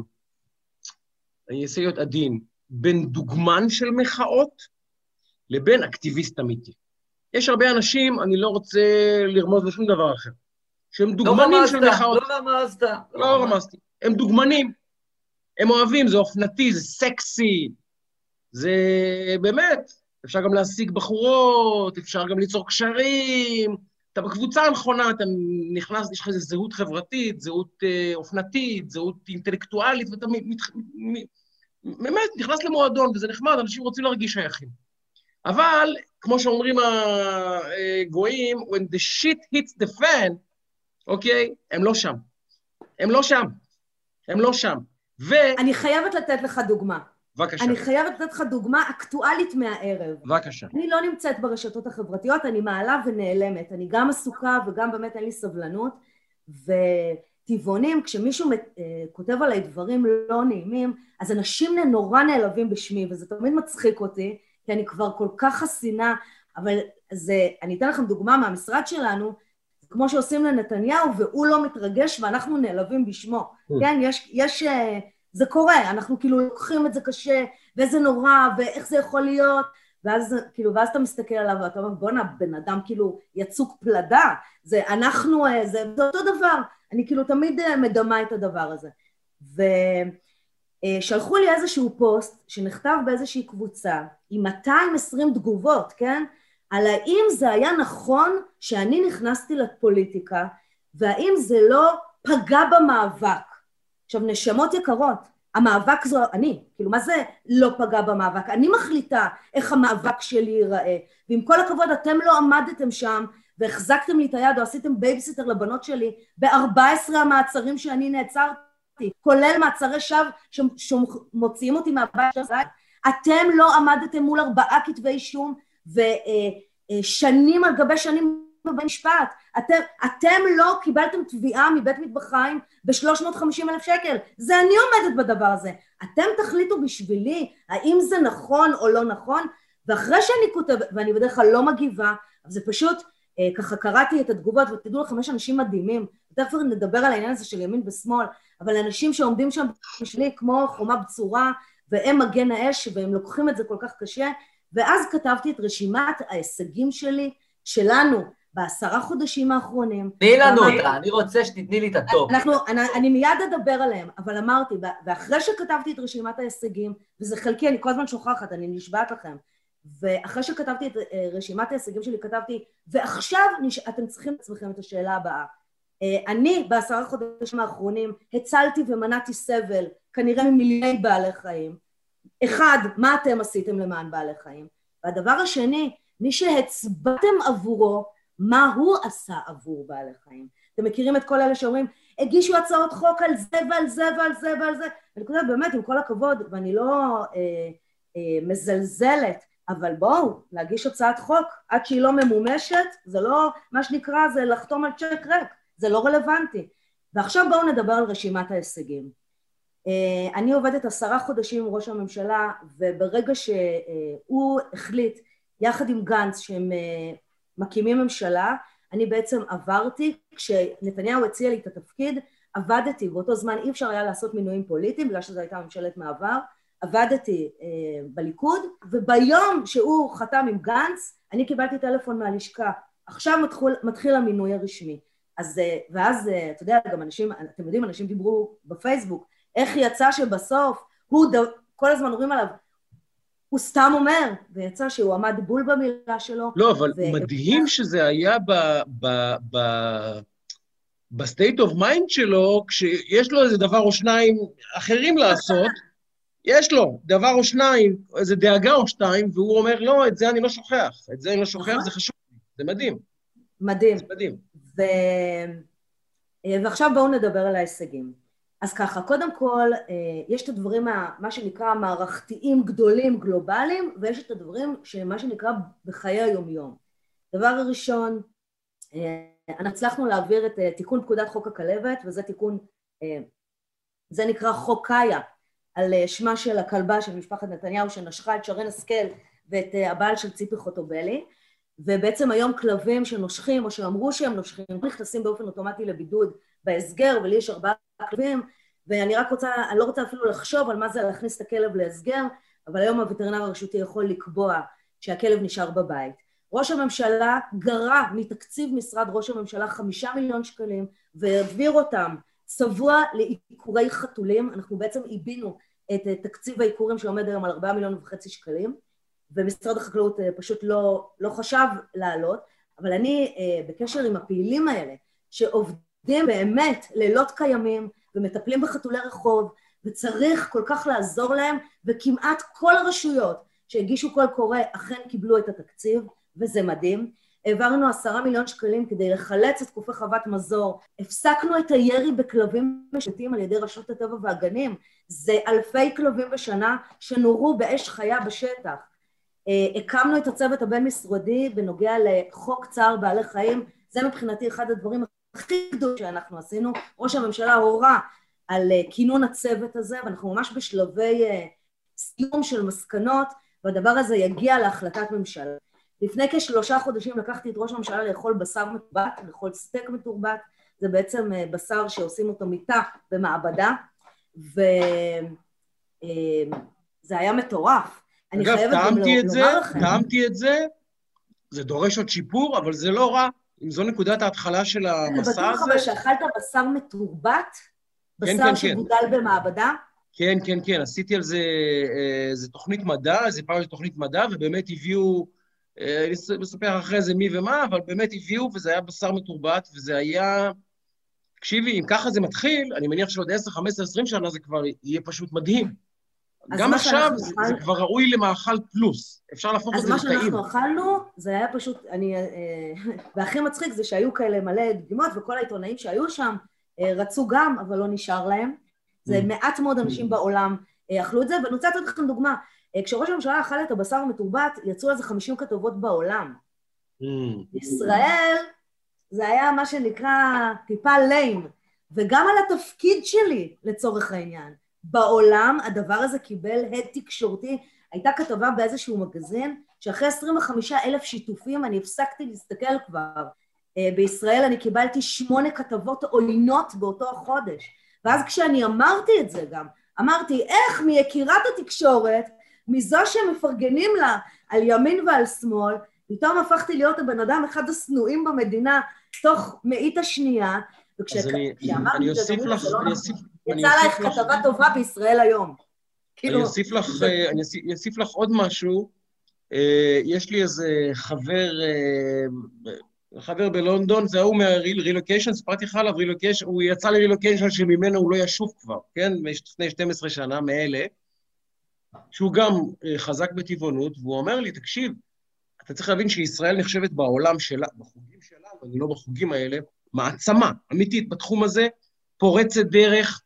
אני אנסה להיות עדין, בין דוגמן של מחאות לבין אקטיביסט אמיתי. יש הרבה אנשים, אני לא רוצה לרמוז לשום דבר אחר, שהם לא דוגמנים לא של מחאות. לא רמזת. לא רמזתי. הם דוגמנים. הם אוהבים, זה אופנתי, זה סקסי, זה באמת, אפשר גם להשיג בחורות, אפשר גם ליצור קשרים, אתה בקבוצה הנכונה, אתה נכנס, יש לך איזו זהות חברתית, זהות אה, אופנתית, זהות אינטלקטואלית, ואתה באמת נכנס למועדון, וזה נחמד, אנשים רוצים להרגיש שייכים. אבל, כמו שאומרים הגויים, when the shit hits the fan, אוקיי, הם לא שם. הם לא שם. הם לא שם. ו... אני חייבת לתת לך דוגמה. בבקשה. אני חייבת לתת לך דוגמה אקטואלית מהערב. בבקשה. אני לא נמצאת ברשתות החברתיות, אני מעלה ונעלמת. אני גם עסוקה וגם באמת אין לי סבלנות. וטבעונים, כשמישהו אה, כותב עליי דברים לא נעימים, אז אנשים נורא נעלבים בשמי, וזה תמיד מצחיק אותי, כי אני כבר כל כך חסינה, אבל זה, אני אתן לכם דוגמה מהמשרד שלנו, כמו שעושים לנתניהו, והוא לא מתרגש ואנחנו נעלבים בשמו. Mm. כן, יש, יש, אה, זה קורה, אנחנו כאילו לוקחים את זה קשה, ואיזה נורא, ואיך זה יכול להיות, ואז כאילו, ואז אתה מסתכל עליו ואתה אומר, בואנה, בן אדם כאילו יצוק פלדה, זה אנחנו, אה, זה, זה אותו דבר. אני כאילו תמיד אה, מדמה את הדבר הזה. ושלחו לי איזשהו פוסט שנכתב באיזושהי קבוצה עם 220 תגובות, כן? על האם זה היה נכון שאני נכנסתי לפוליטיקה, והאם זה לא פגע במאבק. עכשיו, נשמות יקרות, המאבק זו אני, כאילו מה זה לא פגע במאבק? אני מחליטה איך המאבק שלי ייראה, ועם כל הכבוד אתם לא עמדתם שם והחזקתם לי את היד או עשיתם בייביסיטר לבנות שלי ב-14 המעצרים שאני נעצרתי, כולל מעצרי שווא שמוציאים אותי מהבית אתם לא עמדתם מול ארבעה כתבי אישום ושנים על גבי שנים במשפט. אתם, אתם לא קיבלתם תביעה מבית מטבחיים ב-350 אלף שקל. זה אני עומדת בדבר הזה. אתם תחליטו בשבילי האם זה נכון או לא נכון, ואחרי שאני כותבת, ואני בדרך כלל לא מגיבה, אז זה פשוט, אה, ככה קראתי את התגובות, ותדעו לכם, יש אנשים מדהימים, תכף נדבר על העניין הזה של ימין ושמאל, אבל אנשים שעומדים שם בשבילי כמו חומה בצורה, והם מגן האש, והם לוקחים את זה כל כך קשה, ואז כתבתי את רשימת ההישגים שלי, שלנו, בעשרה חודשים האחרונים. תני לנו אותה, אני רוצה שתתני לי את ה top. אנחנו, אני, אני מיד אדבר עליהם, אבל אמרתי, ואחרי שכתבתי את רשימת ההישגים, וזה חלקי, אני כל הזמן שוכחת, אני נשבעת לכם, ואחרי שכתבתי את אה, רשימת ההישגים שלי, כתבתי, ועכשיו נש... אתם צריכים לעצמכם את השאלה הבאה. אה, אני בעשרה חודשים האחרונים הצלתי ומנעתי סבל, כנראה ממיליוני בעלי חיים. אחד, מה אתם עשיתם למען בעלי חיים? והדבר השני, מי שהצבעתם עבורו מה הוא עשה עבור בעלי חיים. אתם מכירים את כל אלה שאומרים, הגישו הצעות חוק על זה ועל זה ועל זה ועל זה. אני חושבת באמת, עם כל הכבוד, ואני לא אה, אה, מזלזלת, אבל בואו, להגיש הצעת חוק עד שהיא לא ממומשת, זה לא, מה שנקרא, זה לחתום על צ'ק ריק, זה לא רלוונטי. ועכשיו בואו נדבר על רשימת ההישגים. אה, אני עובדת עשרה חודשים עם ראש הממשלה, וברגע שהוא החליט, יחד עם גנץ, שהם אה, מקימים ממשלה, אני בעצם עברתי, כשנתניהו הציע לי את התפקיד, עבדתי, באותו זמן אי אפשר היה לעשות מינויים פוליטיים, בגלל שזו הייתה ממשלת מעבר, עבדתי אה, בליכוד, וביום שהוא חתם עם גנץ, אני קיבלתי טלפון מהלשכה, עכשיו מתחיל, מתחיל המינוי הרשמי. אז, אה, ואז, אתה יודע, גם אנשים, אתם יודעים, אנשים דיברו בפייסבוק, איך יצא שבסוף, הוא, ד... כל הזמן אומרים עליו, הוא סתם אומר, ויצא שהוא עמד בול במילה שלו. לא, אבל ו... מדהים שזה היה ב... ב... ב... ב state of mind שלו, כשיש לו איזה דבר או שניים אחרים לעשות, יש לו דבר או שניים, איזה דאגה או שתיים, והוא אומר, לא, את זה אני לא שוכח. את זה אני לא שוכח, נכון. זה חשוב. זה מדהים. מדהים. זה מדהים. ו... ועכשיו בואו נדבר על ההישגים. אז ככה, קודם כל, אה, יש את הדברים, מה שנקרא מערכתיים גדולים, גלובליים, ויש את הדברים שמה שנקרא בחיי היומיום. דבר הראשון, אה, אנחנו הצלחנו להעביר את אה, תיקון פקודת חוק הכלבת, וזה תיקון, זה נקרא חוק קאיה, על שמה של הכלבה של משפחת נתניהו שנשכה את שרן השכל ואת הבעל של ציפי חוטובלי, ובעצם היום כלבים שנושכים או שאמרו שהם נושכים נכנסים באופן אוטומטי לבידוד בהסגר, ולי יש ארבעה כלבים, ואני רק רוצה, אני לא רוצה אפילו לחשוב על מה זה להכניס את הכלב להסגר, אבל היום הווטרינר הרשותי יכול לקבוע שהכלב נשאר בבית. ראש הממשלה גרע מתקציב משרד ראש הממשלה חמישה מיליון שקלים והעביר אותם צבוע לעיקורי חתולים, אנחנו בעצם עיבינו את תקציב העיקורים שעומד היום על ארבעה מיליון וחצי שקלים, ומשרד החקלאות אה, פשוט לא, לא חשב לעלות, אבל אני אה, בקשר עם הפעילים האלה, שעובדים עובדים באמת לילות קיימים ומטפלים בחתולי רחוב, וצריך כל כך לעזור להם, וכמעט כל הרשויות שהגישו קול קורא אכן קיבלו את התקציב, וזה מדהים. העברנו עשרה מיליון שקלים כדי לחלץ את קופי חוות מזור. הפסקנו את הירי בכלבים משוטים על ידי רשות הטבע והגנים. זה אלפי כלבים בשנה שנורו באש חיה בשטח. אה, הקמנו את הצוות הבין-משרדי בנוגע לחוק צער בעלי חיים. זה מבחינתי אחד הדברים הכי גדול שאנחנו עשינו, ראש הממשלה הורה על אה, כינון הצוות הזה, ואנחנו ממש בשלבי אה, סיום של מסקנות, והדבר הזה יגיע להחלטת ממשלה. לפני כשלושה חודשים לקחתי את ראש הממשלה לאכול בשר מתורבת, לאכול סטייק מתורבת, זה בעצם בשר שעושים אותו מיטה במעבדה, וזה היה מטורף. אני אגב, חייבת גם טעמתי לומר זה, לכם. טעמתי את זה, זה דורש עוד שיפור, אבל זה לא רע. אם זו נקודת ההתחלה של המסע בטוח הזה... אבל שאכלת בשר מתורבת? כן, בשר כן. שגודל במעבדה? כן, כן, כן, עשיתי על זה אה, איזה תוכנית מדע, איזה פעם תוכנית מדע, ובאמת הביאו, אה, אני אס- אספר אחרי זה מי ומה, אבל באמת הביאו, וזה היה בשר מתורבת, וזה היה... תקשיבי, אם ככה זה מתחיל, אני מניח שעוד 10, 15, 20 שנה זה כבר יהיה פשוט מדהים. אז גם מה עכשיו זה, אכל- זה כבר ראוי למאכל פלוס. אפשר להפוך את אז זה מה לטעים. שאנחנו אכלנו, זה היה פשוט, אני... אה, והכי מצחיק זה שהיו כאלה מלא דגימות, וכל העיתונאים שהיו שם אה, רצו גם, אבל לא נשאר להם. זה Mm. מעט מאוד אנשים בעולם אה, אכלו את זה, ואני רוצה לתת לכם דוגמה. אה, כשראש הממשלה אכל את הבשר המתורבת, יצאו על זה 50 כתבות בעולם. Mm. בישראל זה היה מה שנקרא טיפה ליים, וגם על התפקיד שלי לצורך העניין. בעולם הדבר הזה קיבל הד תקשורתי. הייתה כתבה באיזשהו מגזין, שאחרי 25 אלף שיתופים אני הפסקתי להסתכל כבר. אה, בישראל אני קיבלתי שמונה כתבות עוינות באותו החודש. ואז כשאני אמרתי את זה גם, אמרתי, איך מיקירת התקשורת, מזו שמפרגנים לה על ימין ועל שמאל, פתאום הפכתי להיות הבן אדם אחד השנואים במדינה תוך מאית השנייה, וכשאמרתי את זה, אוסיף לך, "זה לא אני נכון." אוסיף, אני יצא לך, כתבה טובה בישראל היום. כאילו, אני אוסיף לך, אה, אני אוסיף- לך עוד משהו. אה, יש לי איזה חבר, אה, חבר בלונדון, זה ההוא מהרילוקיישן, סיפרתי לך עליו, רילוקיישן, הוא יצא לרילוקיישן שממנו הוא לא ישוב כבר, כן? לפני 12 שנה, מאלה, שהוא גם חזק בטבעונות, והוא אומר לי, תקשיב, אתה צריך להבין שישראל נחשבת בעולם שלה, בחוגים שלנו, אני לא בחוגים האלה, מעצמה אמיתית בתחום הזה, פורצת דרך,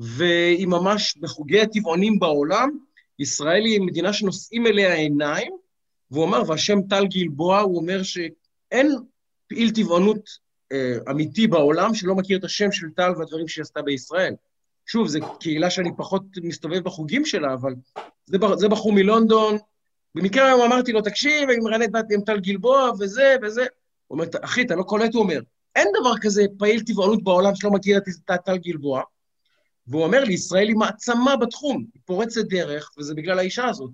והיא ממש בחוגי הטבעונים בעולם. ישראל היא מדינה שנושאים אליה עיניים, והוא אמר, והשם טל גלבוע, הוא אומר שאין פעיל טבעונות אה, אמיתי בעולם שלא מכיר את השם של טל והדברים שהיא עשתה בישראל. שוב, זו קהילה שאני פחות מסתובב בחוגים שלה, אבל זה, זה בחור מלונדון. במקרה היום אמרתי לו, תקשיב, אני מראיינת באתי עם טל גלבוע, וזה וזה. הוא אומר, אחי, אתה לא קולט, הוא אומר, אין דבר כזה פעיל טבעונות בעולם שלא מכיר את טל גלבוע. והוא אומר לי, ישראל היא מעצמה בתחום, היא פורצת דרך, וזה בגלל האישה הזאת.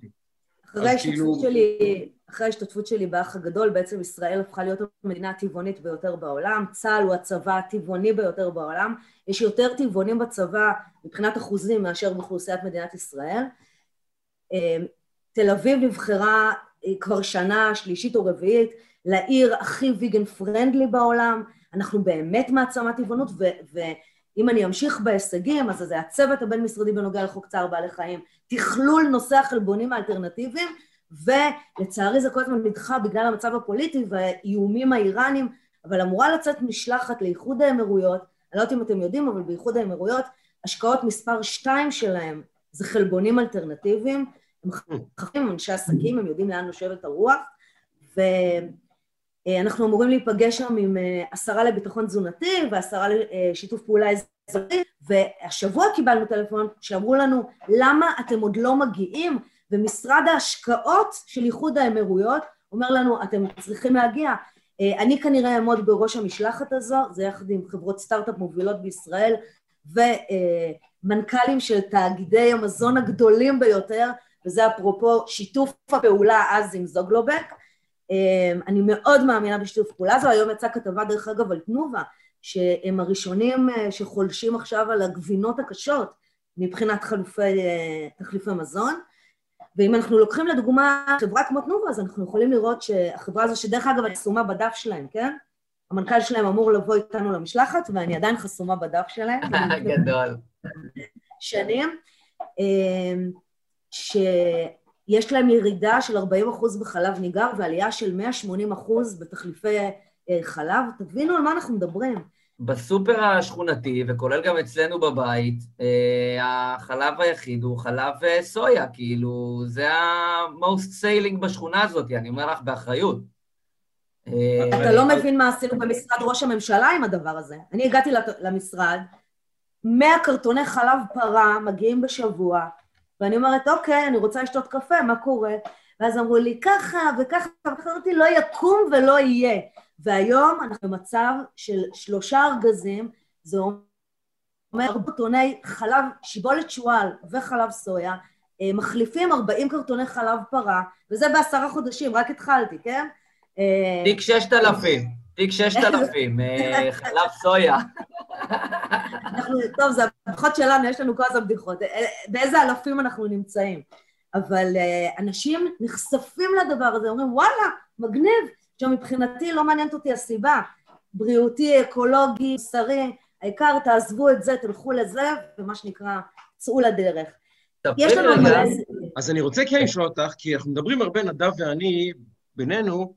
אחרי ההשתתפות כאילו- שלי, אחרי ההשתתפות שלי באח הגדול, בעצם ישראל הפכה להיות המדינה הטבעונית ביותר בעולם. צה"ל הוא הצבא הטבעוני ביותר בעולם. יש יותר טבעונים בצבא מבחינת אחוזים מאשר באוכלוסיית מדינת ישראל. אה, תל אביב נבחרה אה, כבר שנה שלישית או רביעית לעיר הכי ויגן פרנדלי בעולם. אנחנו באמת מעצמה טבעונות, ו- ואם אני אמשיך בהישגים, אז זה הצוות הבין-משרדי בנוגע לחוק צער בעלי חיים, תכלול נושא החלבונים האלטרנטיביים, ולצערי זה כל הזמן נדחה בגלל המצב הפוליטי והאיומים האיראנים, אבל אמורה לצאת משלחת לאיחוד האמירויות, אני לא יודעת אם אתם יודעים, אבל באיחוד האמירויות, השקעות מספר שתיים שלהם זה חלבונים אלטרנטיביים, הם חכמים, אנשי עסקים, הם יודעים לאן נושבת הרוח, ואנחנו אמורים להיפגש שם עם אה, השרה לביטחון תזונתי והשרה לשיתוף פעולה אזורי, והשבוע קיבלנו טלפון שאמרו לנו, למה אתם עוד לא מגיעים? ומשרד ההשקעות של איחוד האמירויות אומר לנו, אתם צריכים להגיע. אה, אני כנראה אעמוד בראש המשלחת הזו, זה יחד עם חברות סטארט-אפ מובילות בישראל ומנכ"לים של תאגידי המזון הגדולים ביותר, וזה אפרופו שיתוף הפעולה אז עם זוגלובק. אה, אני מאוד מאמינה בשיתוף פעולה הזו, היום יצאה כתבה דרך אגב על תנובה, שהם הראשונים אה, שחולשים עכשיו על הגבינות הקשות מבחינת חלופי, אה, תחליפי מזון. ואם אנחנו לוקחים לדוגמה חברה כמו תנובה, אז אנחנו יכולים לראות שהחברה הזו, שדרך אגב חסומה בדף שלהם, כן? המנכ"ל שלהם אמור לבוא איתנו למשלחת, ואני עדיין חסומה בדף שלהם. גדול. שנים, אמ, שיש להם ירידה של 40% בחלב ניגר ועלייה של 180% בתחליפי אה, חלב. תבינו על מה אנחנו מדברים. בסופר השכונתי, וכולל גם אצלנו בבית, אה, החלב היחיד הוא חלב אה, סויה, כאילו, זה ה-most selling בשכונה הזאת, אני אומר לך באחריות. אתה לא מבין מה עשינו במשרד ראש הממשלה עם הדבר הזה. אני הגעתי למשרד, 100 קרטוני חלב פרה מגיעים בשבוע, ואני אומרת, אוקיי, אני רוצה לשתות קפה, מה קורה? ואז אמרו לי, ככה וככה, וככה אמרתי, לא יקום ולא יהיה. והיום אנחנו במצב של שלושה ארגזים, זה אומר ארבע טוני חלב, שיבולת שועל וחלב סויה, אה, מחליפים 40 קרטוני חלב פרה, וזה בעשרה חודשים, רק התחלתי, כן? אה, תיק 6,000, תיק 6,000, אה, חלב סויה. אנחנו, טוב, זה הבדיחות שלנו, יש לנו כל הזמן בדיחות. אה, באיזה אלפים אנחנו נמצאים. אבל אה, אנשים נחשפים לדבר הזה, אומרים, וואלה, מגניב. עכשיו, מבחינתי לא מעניינת אותי הסיבה. בריאותי, אקולוגי, מוסרי, העיקר תעזבו את זה, תלכו לזה, ומה שנקרא, צאו לדרך. יש לנו רגע. אז אני רוצה כן לשאול אותך, כי אנחנו מדברים הרבה, נדב ואני, בינינו,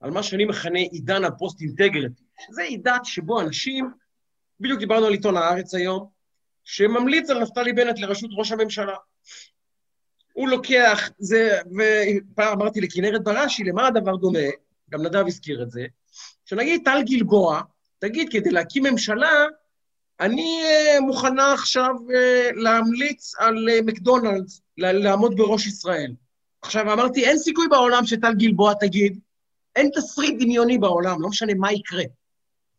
על מה שאני מכנה עידן ה post-integrity, שזה עידן שבו אנשים, בדיוק דיברנו על עיתון הארץ היום, שממליץ על נפתלי בנט לראשות ראש הממשלה. הוא לוקח, זה, ופעם אמרתי לכנרת בראשי, למה הדבר דומה? גם נדב הזכיר את זה, שנגיד טל גלבוע, תגיד, כדי להקים ממשלה, אני אה, מוכנה עכשיו אה, להמליץ על אה, מקדונלדס, לעמוד בראש ישראל. עכשיו, אמרתי, אין סיכוי בעולם שטל גלבוע תגיד, אין תסריט דמיוני בעולם, לא משנה מה יקרה.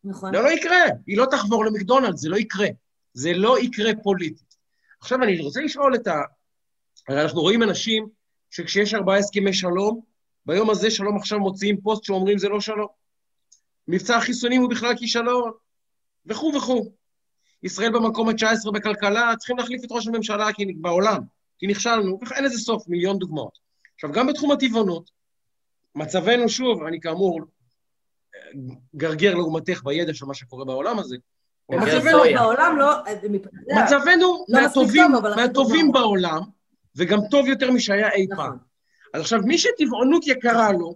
נכון. זה לא יקרה, היא לא תחבור למקדונלדס, זה לא יקרה. זה לא יקרה פוליטית. עכשיו, אני רוצה לשאול את ה... הרי אנחנו רואים אנשים שכשיש ארבעה הסכמי שלום, ביום הזה שלום עכשיו מוציאים פוסט שאומרים זה לא שלום. מבצע החיסונים הוא בכלל כישלון, וכו' וכו'. ישראל במקום ה-19 בכלכלה, צריכים להחליף את ראש הממשלה כי, בעולם, כי נכשלנו, אין לזה סוף, מיליון דוגמאות. עכשיו, גם בתחום הטבעונות, מצבנו, שוב, אני כאמור גרגר לעומתך בידע של מה שקורה בעולם הזה, גרגר מצבנו, סויה. בעולם לא... מצבנו... מצבנו לא מהטובים, מהטובים טוב. בעולם, וגם טוב יותר משהיה אי פעם. נכון. אז עכשיו, מי שטבעונות יקרה לו,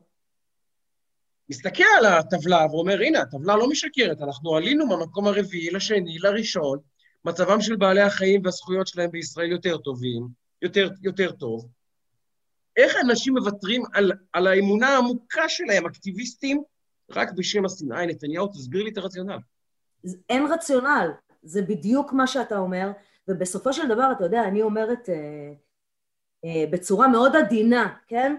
מסתכל על הטבלה ואומר, הנה, הטבלה לא משקרת, אנחנו עלינו מהמקום הרביעי לשני, לראשון, מצבם של בעלי החיים והזכויות שלהם בישראל יותר טובים, יותר, יותר טוב. איך אנשים מוותרים על, על האמונה העמוקה שלהם, אקטיביסטים, רק בשם השנאה? נתניהו, תסביר לי את הרציונל. אין רציונל, זה בדיוק מה שאתה אומר, ובסופו של דבר, אתה יודע, אני אומרת אה, אה, בצורה מאוד עדינה, כן?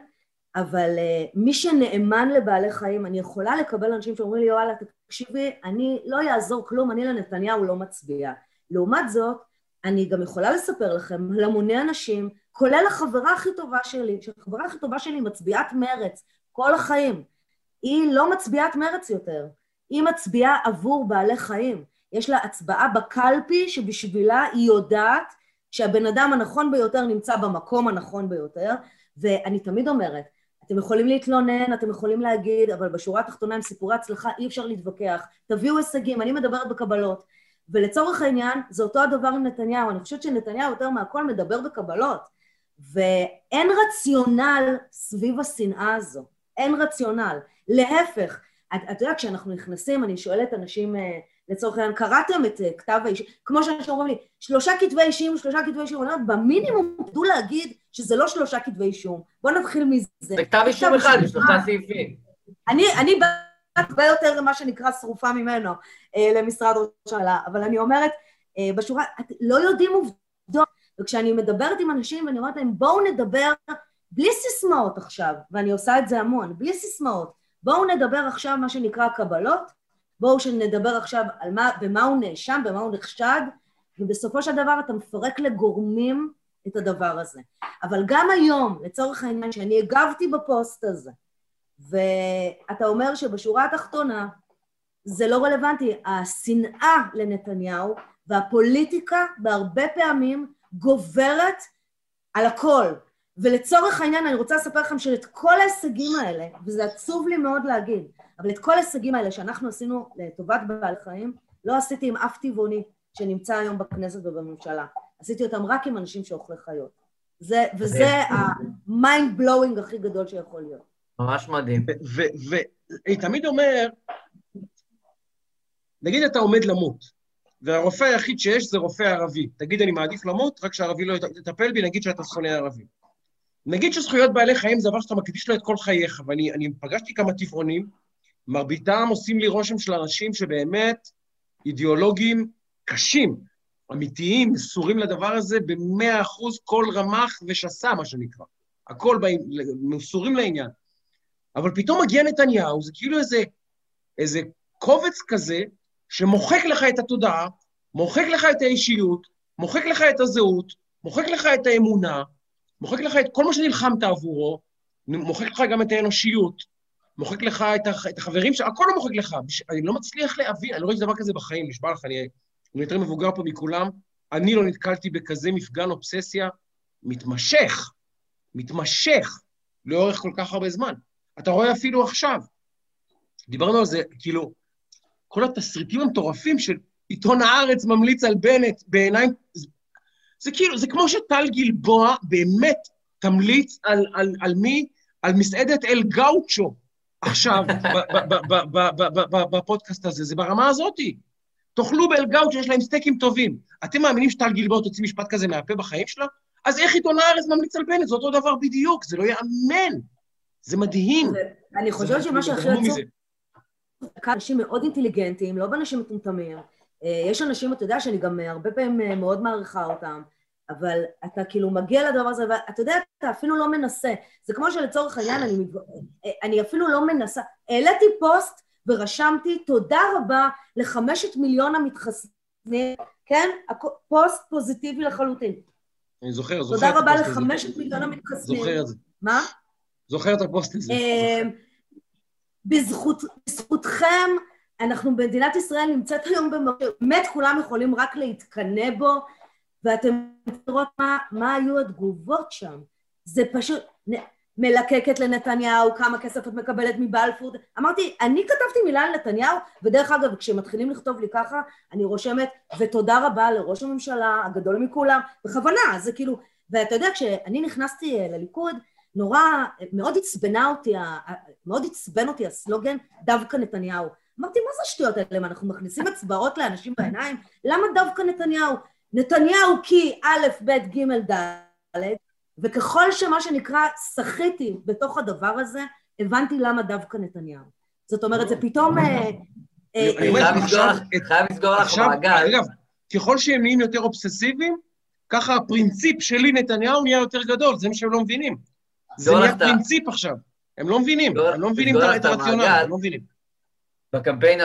אבל אה, מי שנאמן לבעלי חיים, אני יכולה לקבל אנשים שאומרים לי, וואלה, תקשיבי, אני לא יעזור כלום, אני לנתניהו לא מצביעה. לעומת זאת, אני גם יכולה לספר לכם על המוני אנשים, כולל החברה הכי טובה שלי, שהחברה הכי טובה שלי מצביעת מרץ, כל החיים. היא לא מצביעת מרץ יותר, היא מצביעה עבור בעלי חיים. יש לה הצבעה בקלפי שבשבילה היא יודעת שהבן אדם הנכון ביותר נמצא במקום הנכון ביותר, ואני תמיד אומרת, אתם יכולים להתלונן, אתם יכולים להגיד, אבל בשורה התחתונה עם סיפורי הצלחה אי אפשר להתווכח. תביאו הישגים, אני מדברת בקבלות. ולצורך העניין, זה אותו הדבר עם נתניהו. אני חושבת שנתניהו יותר מהכל מדבר בקבלות. ואין רציונל סביב השנאה הזו. אין רציונל. להפך, את, את יודעת, כשאנחנו נכנסים, אני שואלת אנשים, אה, לצורך העניין, קראתם את אה, כתב האישום, כמו שאנשים אומרים לי, שלושה כתבי אישום, שלושה כתבי אישום, אני אומרת, במינימום תדעו להגיד שזה לא שלושה כתבי אישום. בואו נתחיל מזה. זה כתב אישום אחד, עם שלושה סעיפים. אני, אני הרבה יותר למה שנקרא שרופה ממנו אה, למשרד ראש הממשלה, אבל אני אומרת, בשורה, את לא יודעים עובדות, וכשאני מדברת עם אנשים ואני אומרת להם, בואו נדבר בלי סיסמאות עכשיו, ואני עושה את זה המון, בלי סיסמאות, בואו נדבר עכשיו מה שנקרא קבלות, בואו נדבר עכשיו על מה, במה הוא נאשם, במה הוא נחשד, ובסופו של דבר אתה מפרק לגורמים את הדבר הזה. אבל גם היום, לצורך העניין, שאני הגבתי בפוסט הזה, ואתה אומר שבשורה התחתונה זה לא רלוונטי, השנאה לנתניהו והפוליטיקה בהרבה פעמים גוברת על הכל. ולצורך העניין אני רוצה לספר לכם שאת כל ההישגים האלה, וזה עצוב לי מאוד להגיד, אבל את כל ההישגים האלה שאנחנו עשינו לטובת בעלי חיים, לא עשיתי עם אף טבעוני שנמצא היום בכנסת ובממשלה. עשיתי אותם רק עם אנשים שאוכלי חיות. זה, וזה ה-mind blowing הכי גדול שיכול להיות. ממש מדהים. ואני תמיד אומר, נגיד אתה עומד למות, והרופא היחיד שיש זה רופא ערבי. תגיד, אני מעדיף למות, רק שהערבי לא יטפל בי, נגיד שאתה שונא ערבי. נגיד שזכויות בעלי חיים זה דבר שאתה מקדיש לו את כל חייך, ואני אני פגשתי כמה טבעונים, מרביתם עושים לי רושם של אנשים שבאמת אידיאולוגים קשים, אמיתיים, מסורים לדבר הזה במאה אחוז כל רמ"ח ושסה, מה שנקרא. הכל באים, מסורים לעניין. אבל פתאום מגיע נתניהו, זה כאילו איזה, איזה קובץ כזה, שמוחק לך את התודעה, מוחק לך את האישיות, מוחק לך את הזהות, מוחק לך את האמונה, מוחק לך את כל מה שנלחמת עבורו, מוחק לך גם את האנושיות, מוחק לך את, הח... את החברים שלך, הכל הוא מוחק לך. בש... אני לא מצליח להבין, אני לא רואה דבר כזה בחיים, נשבע לך, אני, אני יותר מבוגר פה מכולם. אני לא נתקלתי בכזה מפגן אובססיה מתמשך, מתמשך, לאורך כל כך הרבה זמן. אתה רואה אפילו עכשיו, דיברנו על זה, כאילו, כל התסריטים המטורפים של עיתון הארץ ממליץ על בנט בעיניים, זה, כאילו, זה כמו שטל גלבוע באמת תמליץ על, על, על מי? על מסעדת אל גאוצ'ו עכשיו, בפודקאסט הזה, זה ברמה הזאתי. תאכלו באל גאוצ'ו, יש להם סטייקים טובים. אתם מאמינים שטל גלבוע תוציא משפט כזה מהפה בחיים שלה? אז איך עיתון הארץ ממליץ על בנט? זה אותו דבר בדיוק, זה לא ייאמן. זה מדהים. אני חושבת שמה שהכי עצוב... אנשים מאוד אינטליגנטים, לא באנשים מטומטמים. אה, יש אנשים, אתה יודע, שאני גם הרבה פעמים אה, מאוד מעריכה אותם, אבל אתה כאילו מגיע לדבר הזה, ואתה יודע, אתה אפילו לא מנסה. זה כמו שלצורך העניין, אני, אה, אני אפילו לא מנסה. העליתי פוסט ורשמתי, תודה רבה לחמשת מיליון המתחסנים, כן? פוסט פוזיטיבי לחלוטין. אני זוכר, זוכר. תודה רבה לחמשת מיליון המתחסנים. זוכר את זה. מה? זוכר את הפוסט הזה. בזכות, בזכותכם, אנחנו במדינת ישראל נמצאת היום במקום, באמת כולם יכולים רק להתקנא בו, ואתם לראות מה, מה היו התגובות שם. זה פשוט מלקקת לנתניהו, כמה כסף את מקבלת מבלפור. אמרתי, אני כתבתי מילה על נתניהו, ודרך אגב, כשמתחילים לכתוב לי ככה, אני רושמת, ותודה רבה לראש הממשלה הגדול מכולם, בכוונה, זה כאילו, ואתה יודע, כשאני נכנסתי לליכוד, נורא, מאוד עצבנה אותי, מאוד עצבן אותי הסלוגן, דווקא נתניהו. אמרתי, מה זה השטויות האלה? אנחנו מכניסים אצבעות לאנשים בעיניים? למה דווקא נתניהו? נתניהו כי א', ב', ג', ד', וככל שמה שנקרא שחיתי בתוך הדבר הזה, הבנתי למה דווקא נתניהו. זאת אומרת, זה פתאום... אה, אה, אני חייב לסגור לך מעגל. אגב, ככל שהם נהיים יותר אובססיביים, ככה הפרינציפ שלי, נתניהו, נהיה יותר גדול, זה מה שהם לא מבינים. זה נהיה פרינציפ עכשיו. הם לא מבינים, הם לא מבינים את הרציונל, הם לא מבינים. בקמפיין,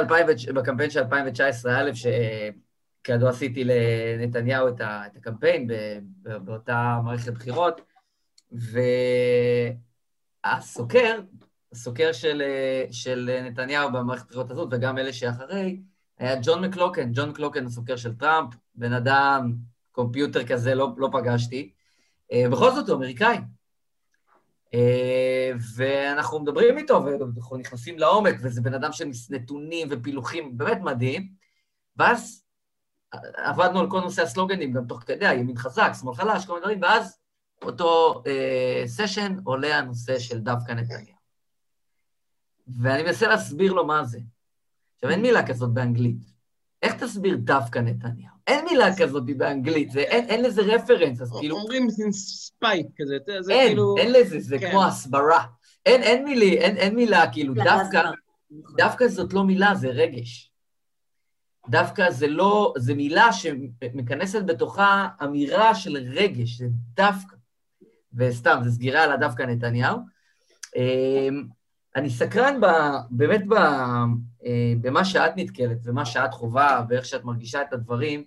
בקמפיין של 2019 א', שכידוע עשיתי לנתניהו את, הקמפיין באותה מערכת בחירות, והסוקר, הסוקר של, של נתניהו במערכת הבחירות הזאת, וגם אלה שאחרי, היה ג'ון מקלוקן, ג'ון מקלוקן הסוקר של טראמפ, בן אדם, קומפיוטר כזה לא, לא פגשתי. אה, בכל זאת הוא אמריקאי, אה, ואנחנו מדברים איתו, ואנחנו נכנסים לעומק, וזה בן אדם של נתונים ופילוחים, באמת מדהים. ואז עבדנו על כל נושא הסלוגנים, גם תוך כדי, הימין חזק, שמאל חלש, כל מיני דברים, ואז אותו אה, סשן עולה הנושא של דווקאניות. ואני מנסה להסביר לו מה זה. עכשיו, אין מילה כזאת באנגלית. איך תסביר דווקאניות? אין מילה כזאת באנגלית, זה, אין, אין לזה reference, אז כאילו... אומרים spite כזה, זה אין, כאילו... אין לזה, זה כן. כמו הסברה. אין, אין, מילי, אין, אין מילה, כאילו, דווקא, דווקא זאת לא מילה, זה רגש. דווקא זה לא, זה מילה שמכנסת בתוכה אמירה של רגש, זה דווקא. וסתם, זה סגירה על הדווקא נתניהו. אני סקרן ב, באמת ב, אה, במה שאת נתקלת ומה שאת חווה ואיך שאת מרגישה את הדברים.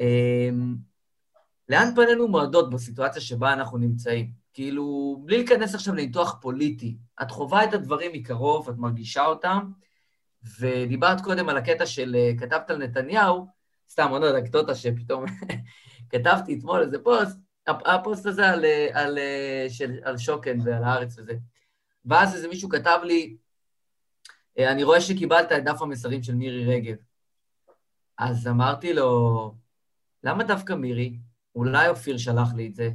אמ, לאן פנינו מועדות בסיטואציה שבה אנחנו נמצאים? כאילו, בלי להיכנס עכשיו לניתוח פוליטי, את חווה את הדברים מקרוב, את מרגישה אותם, ודיברת קודם על הקטע של אה, כתבת על נתניהו, סתם עוד אנקדוטה שפתאום כתבתי אתמול איזה פוסט, הפוסט הזה על, אה, על, של, על שוקן ועל הארץ וזה. ואז איזה מישהו כתב לי, אני רואה שקיבלת את דף המסרים של מירי רגב. אז אמרתי לו, למה דווקא מירי? אולי אופיר שלח לי את זה,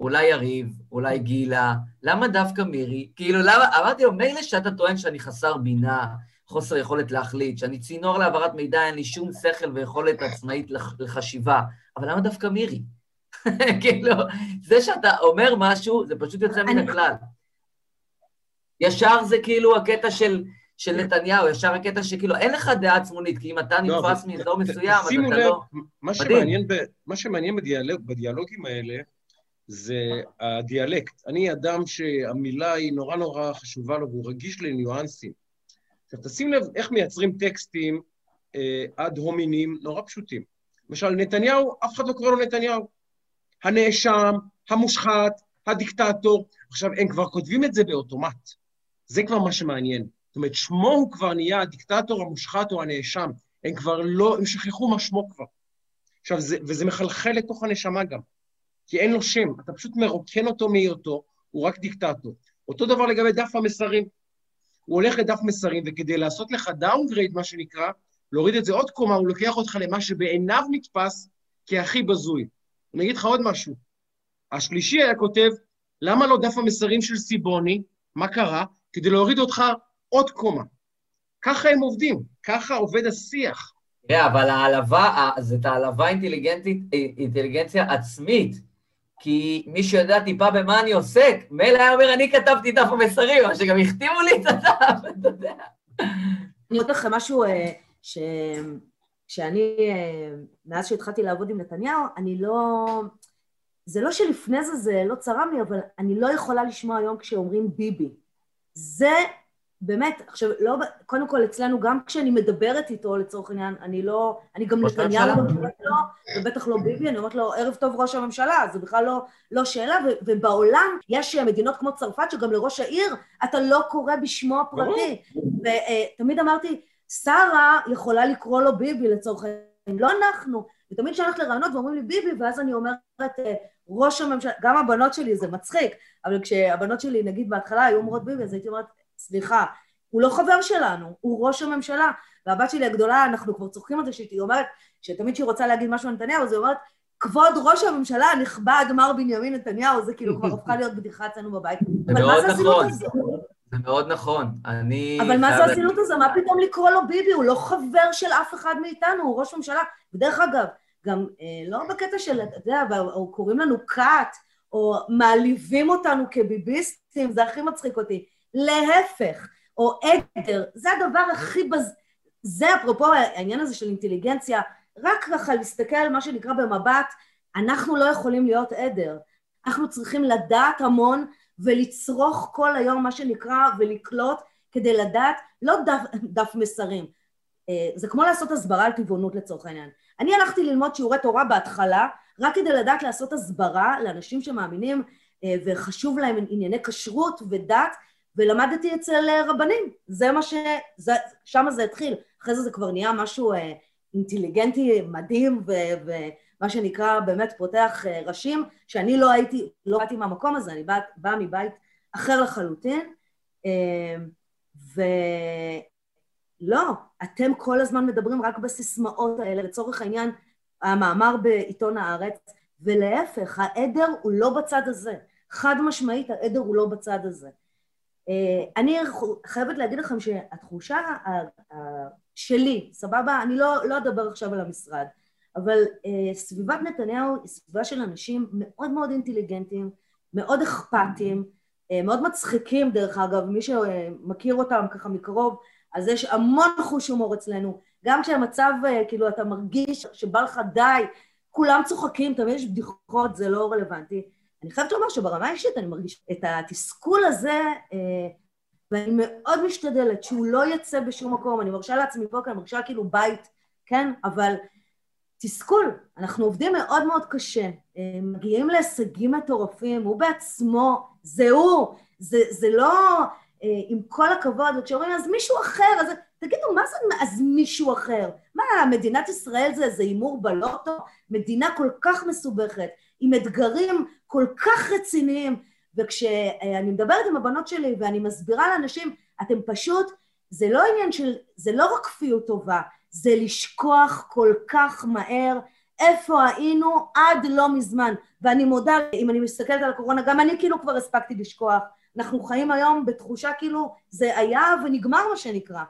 אולי יריב, אולי גילה, למה דווקא מירי? כאילו, למה, אמרתי לו, מילא שאתה טוען שאני חסר בינה, חוסר יכולת להחליט, שאני צינור להעברת מידע, אין לי שום שכל ויכולת עצמאית לחשיבה, אבל למה דווקא מירי? כאילו, זה שאתה אומר משהו, זה פשוט יוצא מן הכלל. ישר זה כאילו הקטע של... של נתניהו, ישר הקטע שכאילו אין לך דעה עצמונית, כי אם אתה לא, נתפס מאזור מסוים, אז אתה לא... מה שמעניין, ב, מה שמעניין בדיאלוג, בדיאלוגים האלה זה הדיאלקט. אני אדם שהמילה היא נורא נורא חשובה לו והוא רגיש לניואנסים. עכשיו, תשים לב איך מייצרים טקסטים אה, עד הומינים נורא פשוטים. למשל, נתניהו, אף אחד לא קורא לו נתניהו. הנאשם, המושחת, הדיקטטור. עכשיו, הם כבר כותבים את זה באוטומט. זה כבר מה שמעניין. זאת אומרת, שמו הוא כבר נהיה הדיקטטור, המושחת או הנאשם. הם כבר לא, הם שכחו מה שמו כבר. עכשיו, זה, וזה מחלחל לתוך הנשמה גם, כי אין לו שם, אתה פשוט מרוקן אותו מהיותו, הוא רק דיקטטור. אותו דבר לגבי דף המסרים. הוא הולך לדף מסרים, וכדי לעשות לך downgrade, מה שנקרא, להוריד את זה עוד קומה, הוא לוקח אותך למה שבעיניו נתפס כהכי בזוי. אני אגיד לך עוד משהו. השלישי היה כותב, למה לא דף המסרים של סיבוני? מה קרה? כדי להוריד אותך עוד קומה. ככה הם עובדים, ככה עובד השיח. תראה, אבל העלבה, זאת העלבה אינטליגנטית, אינטליגנציה עצמית. כי מי שיודע טיפה במה אני עוסק, מילא היה אומר, אני כתבתי דף המסרים, אבל שגם החתימו לי את הדף, אתה יודע. אני אגיד לכם משהו אה, ש... שאני, אה, מאז שהתחלתי לעבוד עם נתניהו, אני לא... זה לא שלפני זה זה לא צרם לי, אבל אני לא יכולה לשמוע היום כשאומרים ביבי. זה באמת, עכשיו, לא, קודם כל אצלנו, גם כשאני מדברת איתו לצורך העניין, אני לא, אני גם נתניהו לא אומרת לו, ובטח לא ביבי, אני אומרת לו, ערב טוב ראש הממשלה, זה בכלל לא, לא שאלה, ו, ובעולם יש מדינות כמו צרפת, שגם לראש העיר אתה לא קורא בשמו הפרטי. ותמיד אמרתי, שרה יכולה לקרוא לו ביבי לצורך העניין, לא אנחנו. ותמיד כשאני הולכת לרעיונות ואומרים לי ביבי, ואז אני אומרת, אה, ראש הממשלה, גם הבנות שלי, זה מצחיק, אבל כשהבנות שלי, נגיד בהתחלה, היו אומרות ביבי, אז הייתי אומרת, סליחה, הוא לא חבר שלנו, הוא ראש הממשלה. והבת שלי הגדולה, אנחנו כבר צוחקים על זה, שהיא אומרת, שתמיד כשהיא רוצה להגיד משהו על נתניהו, אז היא אומרת, כבוד ראש הממשלה הנכבד, מר בנימין נתניהו, זה כאילו כבר הפכה להיות בדיחה אצלנו בבית. זה מאוד נכון. זה מאוד נכון. אני... אבל מה זה הזילות הזו? מה פתאום לקרוא לו ביבי? הוא לא חבר של אף אחד מאיתנו, הוא ראש ממשלה. ודרך אגב, גם אה, לא בקטע של, אתה יודע, או קוראים לנו כת, או מעליבים אותנו כביביסטים, זה הכי מצחיק אותי. להפך, או עדר, זה הדבר הכי בז... זה אפרופו העניין הזה של אינטליגנציה, רק ככה להסתכל מה שנקרא במבט, אנחנו לא יכולים להיות עדר. אנחנו צריכים לדעת המון ולצרוך כל היום מה שנקרא ולקלוט כדי לדעת, לא דף, דף מסרים. אה, זה כמו לעשות הסברה על טבעונות לצורך העניין. אני הלכתי ללמוד שיעורי תורה בהתחלה, רק כדי לדעת לעשות הסברה לאנשים שמאמינים אה, וחשוב להם ענייני כשרות ודת, ולמדתי אצל אה, רבנים, זה מה ש... זה, שם זה התחיל, אחרי זה זה כבר נהיה משהו אה, אינטליגנטי מדהים ו, ומה שנקרא באמת פותח ראשים, שאני לא הייתי, לא באתי מהמקום הזה, אני באה בא מבית אחר לחלוטין, ולא, אתם כל הזמן מדברים רק בסיסמאות האלה, לצורך העניין המאמר בעיתון הארץ, ולהפך, העדר הוא לא בצד הזה, חד משמעית העדר הוא לא בצד הזה. אה, אני חייבת להגיד לכם שהתחושה שלי, סבבה? אני לא, לא אדבר עכשיו על המשרד, אבל אה, סביבת נתניהו היא סביבה של אנשים מאוד מאוד אינטליגנטים, מאוד אכפתיים, אה, מאוד מצחיקים דרך אגב, מי שמכיר אותם ככה מקרוב, אז יש המון חוש הומור אצלנו, גם כשהמצב, כאילו, אתה מרגיש שבא לך די, כולם צוחקים, תמיד יש בדיחות, זה לא רלוונטי. אני חייבת לומר שברמה האישית אני מרגישה את התסכול הזה, אה, ואני מאוד משתדלת שהוא לא יצא בשום מקום, אני מרשה לעצמי פה, כי אני מרשה כאילו בית, כן? אבל תסכול, אנחנו עובדים מאוד מאוד קשה, אה, מגיעים להישגים מטורפים, הוא בעצמו, זה הוא, זה, זה לא אה, עם כל הכבוד, וכשאומרים אז מישהו אחר, אז תגידו, מה זה אז מישהו אחר? מה, מדינת ישראל זה איזה הימור בלוטו? מדינה כל כך מסובכת, עם אתגרים כל כך רציניים, וכשאני מדברת עם הבנות שלי ואני מסבירה לאנשים, אתם פשוט, זה לא עניין של, זה לא רק כפיות טובה, זה לשכוח כל כך מהר איפה היינו עד לא מזמן. ואני מודה, אם אני מסתכלת על הקורונה, גם אני כאילו כבר הספקתי לשכוח. אנחנו חיים היום בתחושה כאילו זה היה ונגמר מה שנקרא.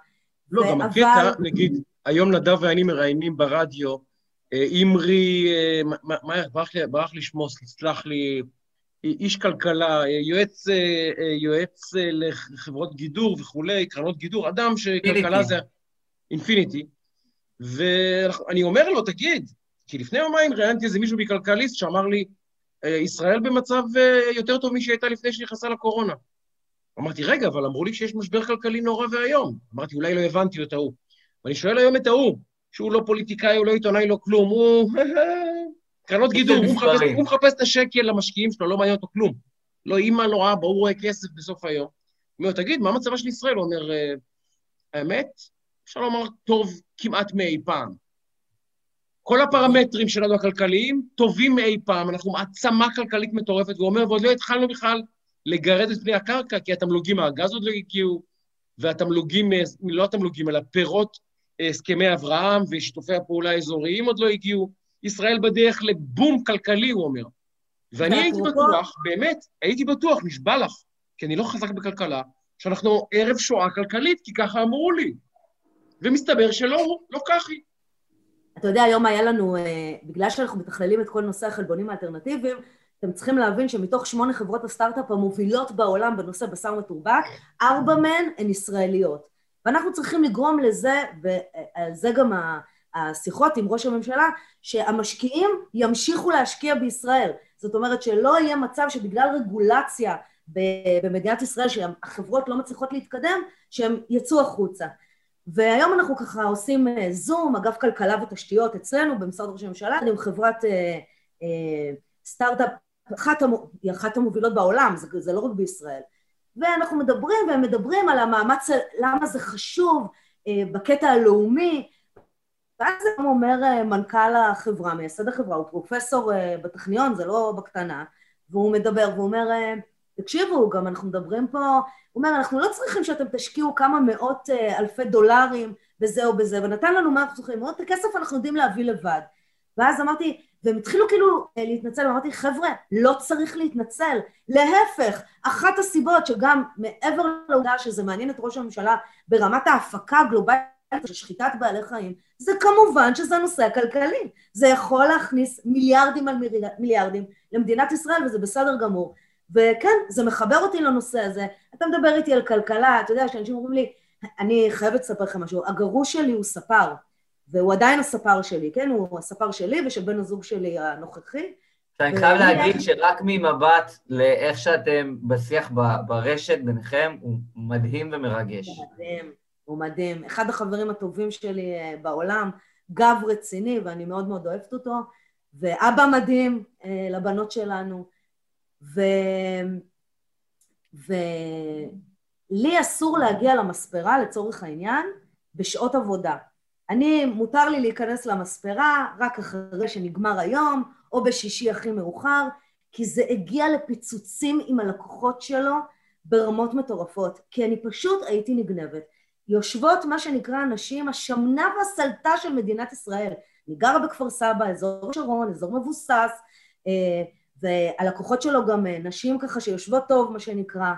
לא, גם הקטע, נגיד, היום נדב ואני מראיינים ברדיו אימרי, אה, מה, ברח לי שמו, סלח לי, איש כלכלה, יועץ, אה, יועץ אה, לחברות גידור וכולי, קרנות גידור, אדם שכלכלה זה... אינפיניטי. ואני אומר לו, תגיד, כי לפני יומיים ראיינתי איזה מישהו מכלכליסט שאמר לי, ישראל במצב יותר טוב משהיא הייתה לפני שנכנסה לקורונה. אמרתי, רגע, אבל אמרו לי שיש משבר כלכלי נורא ואיום. אמרתי, אולי לא הבנתי את ההוא. ואני שואל היום את ההוא, שהוא לא פוליטיקאי, הוא לא עיתונאי, לא כלום, הוא קרנות גידור, הוא מחפש. הוא מחפש את השקל למשקיעים שלו, לא מעניין אותו כלום. לא אימא, לא רעה, ברור רואה כסף בסוף היום. הוא אומר, תגיד, מה מצבה של ישראל? הוא אומר, "אה, האמת, אפשר לומר טוב כמעט מאי פעם. כל הפרמטרים שלנו הכלכליים טובים מאי פעם, אנחנו מעצמה כלכלית מטורפת, והוא אומר, ועוד לא התחלנו בכלל לגרד את פני הקרקע, כי התמלוגים מהגז עוד לא הגיעו, והתמלוגים, לא התמלוגים, אלא פירות אה, הסכמי אברהם ושיתופי הפעולה האזוריים עוד לא הגיעו. ישראל בדרך לבום כלכלי, הוא אומר. ואני הייתי בטוח, באמת, הייתי בטוח, נשבע לך, כי אני לא חזק בכלכלה, שאנחנו ערב שואה כלכלית, כי ככה אמרו לי. ומסתבר שלא, לא היא. אתה יודע, היום היה לנו, אה, בגלל שאנחנו מתכללים את כל נושא החלבונים האלטרנטיביים, אתם צריכים להבין שמתוך שמונה חברות הסטארט-אפ המובילות בעולם בנושא בשר מתורבת, ארבע מהן הן ישראליות. ואנחנו צריכים לגרום לזה, ועל זה גם השיחות עם ראש הממשלה, שהמשקיעים ימשיכו להשקיע בישראל. זאת אומרת שלא יהיה מצב שבגלל רגולציה במדינת ישראל, שהחברות לא מצליחות להתקדם, שהם יצאו החוצה. והיום אנחנו ככה עושים אה, זום, אגף כלכלה ותשתיות אצלנו במשרד ראש הממשלה, עם חברת אה, אה, סטארט-אפ, אחת, המו, היא אחת המובילות בעולם, זה, זה לא רק בישראל. ואנחנו מדברים, והם מדברים על המאמץ, למה זה חשוב אה, בקטע הלאומי. ואז גם אומר אה, מנכ"ל החברה, מייסד החברה, הוא פרופסור אה, בטכניון, זה לא בקטנה, והוא מדבר, והוא אומר, אה, תקשיבו, גם אנחנו מדברים פה, הוא אומר, אנחנו לא צריכים שאתם תשקיעו כמה מאות אה, אלפי דולרים בזה או בזה, ונתן לנו מה אנחנו צריכים, את הכסף אנחנו יודעים להביא לבד. ואז אמרתי, והם התחילו כאילו אה, להתנצל, ואמרתי, חבר'ה, לא צריך להתנצל. להפך, אחת הסיבות שגם מעבר לעובדה שזה מעניין את ראש הממשלה ברמת ההפקה הגלובלית של שחיטת בעלי חיים, זה כמובן שזה הנושא הכלכלי. זה יכול להכניס מיליארדים על מיליאר- מיליארדים למדינת ישראל, וזה בסדר גמור. וכן, זה מחבר אותי לנושא הזה. אתה מדבר איתי על כלכלה, אתה יודע, שאנשים אומרים לי, אני חייבת לספר לכם משהו, הגרוש שלי הוא ספר, והוא עדיין הספר שלי, כן? הוא הספר שלי ושל בן הזוג שלי הנוכחי. שאני חייב להגיד שרק ממבט לאיך שאתם בשיח ברשת ביניכם, הוא מדהים ומרגש. הוא מדהים, הוא מדהים. אחד החברים הטובים שלי אה, בעולם, גב רציני, ואני מאוד מאוד אוהבת אותו, ואבא מדהים אה, לבנות שלנו. ו... ולי אסור להגיע למספרה, לצורך העניין, בשעות עבודה. אני, מותר לי להיכנס למספרה רק אחרי שנגמר היום, או בשישי הכי מאוחר, כי זה הגיע לפיצוצים עם הלקוחות שלו ברמות מטורפות, כי אני פשוט הייתי נגנבת. יושבות מה שנקרא הנשים השמנה והסלטה של מדינת ישראל. אני גרה בכפר סבא, אזור שרון, אזור מבוסס, אה, והלקוחות שלו גם אה, נשים ככה שיושבות טוב, מה שנקרא,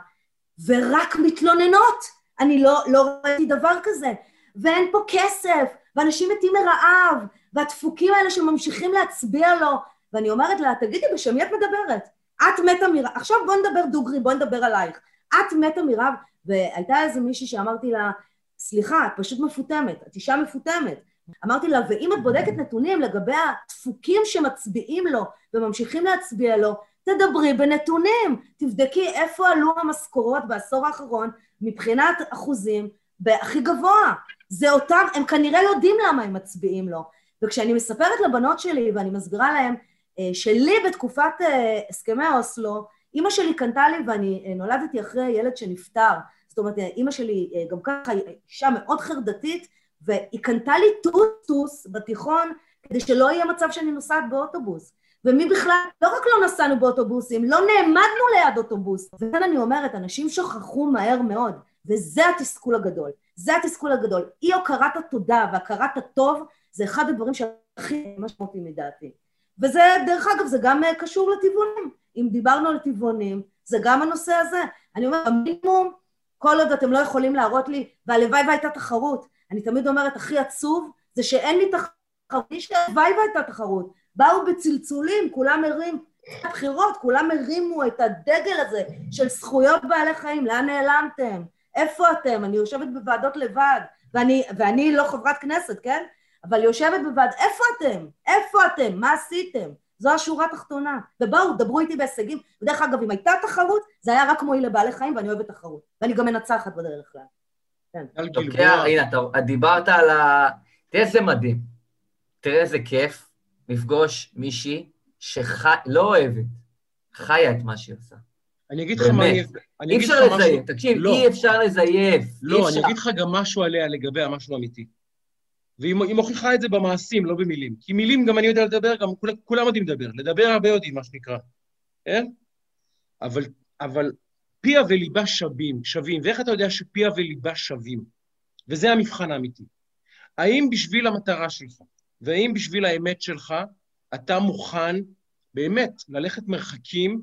ורק מתלוננות. אני לא, לא ראיתי דבר כזה. ואין פה כסף, ואנשים מתים מרעב, והדפוקים האלה שממשיכים להצביע לו. ואני אומרת לה, תגידי, בשם מי את מדברת? את מתה מרעב. עכשיו בוא נדבר דוגרי, בוא נדבר עלייך. את מתה מרעב, והייתה איזה מישהי שאמרתי לה, סליחה, את פשוט מפותמת, את אישה מפותמת. אמרתי לה, ואם את בודקת נתונים לגבי הדפוקים שמצביעים לו וממשיכים להצביע לו, תדברי בנתונים, תבדקי איפה עלו המשכורות בעשור האחרון מבחינת אחוזים בהכי גבוה. זה אותם, הם כנראה יודעים למה הם מצביעים לו. וכשאני מספרת לבנות שלי ואני מסבירה להם אה, שלי בתקופת אה, הסכמי אוסלו, אימא שלי קנתה לי ואני אה, נולדתי אחרי ילד שנפטר. זאת אומרת, אימא שלי גם ככה אישה מאוד חרדתית, והיא קנתה לי טוסטוס בתיכון כדי שלא יהיה מצב שאני נוסעת באוטובוס. ומי בכלל, לא רק לא נסענו באוטובוסים, לא נעמדנו ליד אוטובוס. וכאן אני אומרת, אנשים שכחו מהר מאוד, וזה התסכול הגדול. זה התסכול הגדול. אי הוקרת התודה והכרת הטוב, זה אחד הדברים שהכי משמעותיים לדעתי. וזה, דרך אגב, זה גם אה, קשור לטבעונים. אם דיברנו על טבעונים, זה גם הנושא הזה. אני אומרת, המינימום, כל עוד אתם לא יכולים להראות לי, והלוואי והייתה תחרות. אני תמיד אומרת, הכי עצוב, זה שאין לי תחרות, יש שהלוואי והייתה תחרות. באו בצלצולים, כולם הרים, בחירות, כולם הרימו את הדגל הזה של זכויות בעלי חיים, לאן נעלמתם? איפה אתם? אני יושבת בוועדות לבד, ואני, ואני לא חברת כנסת, כן? אבל יושבת בוועד, איפה אתם? איפה אתם? מה עשיתם? זו השורה התחתונה. ובואו, דברו איתי בהישגים. ודרך אגב, אם הייתה תחרות, זה היה רק מועיל לבעלי חיים, ואני אוהבת תחרות. ואני גם מנצחת בדרך כלל. טל לוקח, הנה, אתה את דיברת על ה... תראה איזה מדהים. תראה איזה כיף לפגוש מישהי שלא אוהבת, חיה את מה שהיא עושה. אני אגיד לך מה... אני אי אפשר לזייף, תקשיב, לא. אי אפשר לזייף. לא, אני. אגיד לך גם משהו עליה לגבי המשהו אמיתי. והיא היא מוכיחה את זה במעשים, לא במילים. כי מילים גם אני יודע לדבר, גם כול, כולם יודעים לדבר. לדבר הרבה יודעים, מה שנקרא. כן? אבל, אבל פיה וליבה שווים, שווים. ואיך אתה יודע שפיה וליבה שווים? וזה המבחן האמיתי. האם בשביל המטרה שלך, והאם בשביל האמת שלך, אתה מוכן באמת ללכת מרחקים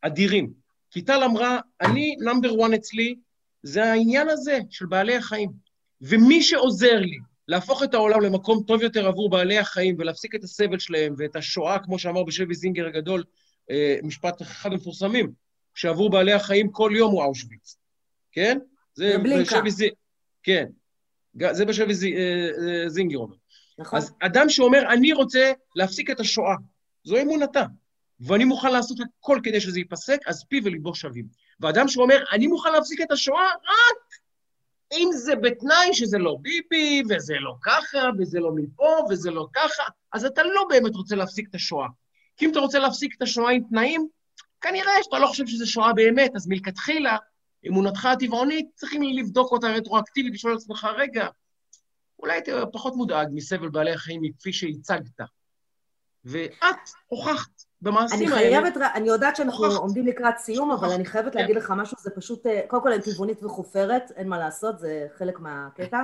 אדירים? כי טל אמרה, אני, נאמבר 1 אצלי, זה העניין הזה של בעלי החיים. ומי שעוזר לי להפוך את העולם למקום טוב יותר עבור בעלי החיים ולהפסיק את הסבל שלהם ואת השואה, כמו שאמר בשבי זינגר הגדול, אה, משפט אחד המפורסמים, שעבור בעלי החיים כל יום הוא אושוויץ, כן? זה בבלינקה. בשבי כן. זה בשבי זי- אה, אה, זינגר אומר. נכון? אז אדם שאומר, אני רוצה להפסיק את השואה, זו אמונתה, ואני מוכן לעשות הכל כדי שזה ייפסק, אז פיו וליבו שווים. ואדם שאומר, אני מוכן להפסיק את השואה רק אם זה בתנאי שזה לא ביבי, וזה לא ככה, וזה לא מפה, וזה לא ככה, אז אתה לא באמת רוצה להפסיק את השואה. כי אם אתה רוצה להפסיק את השואה עם תנאים, כנראה שאתה לא חושב שזה שואה באמת, אז מלכתחילה, אמונתך הטבעונית, צריכים לבדוק אותה רטרואקטיבית, לשאול את עצמך, רגע, אולי אתה פחות מודאג מסבל בעלי החיים מכפי שהצגת. ואת הוכחת במעשים אני האלה. חייבת, ר- אני יודעת שאנחנו הוכחת. עומדים לקראת סיום, אבל אני חייבת כן. להגיד לך משהו, זה פשוט, אה, קודם כל אני טבעונית וחופרת, אין מה לעשות, זה חלק מהקטע.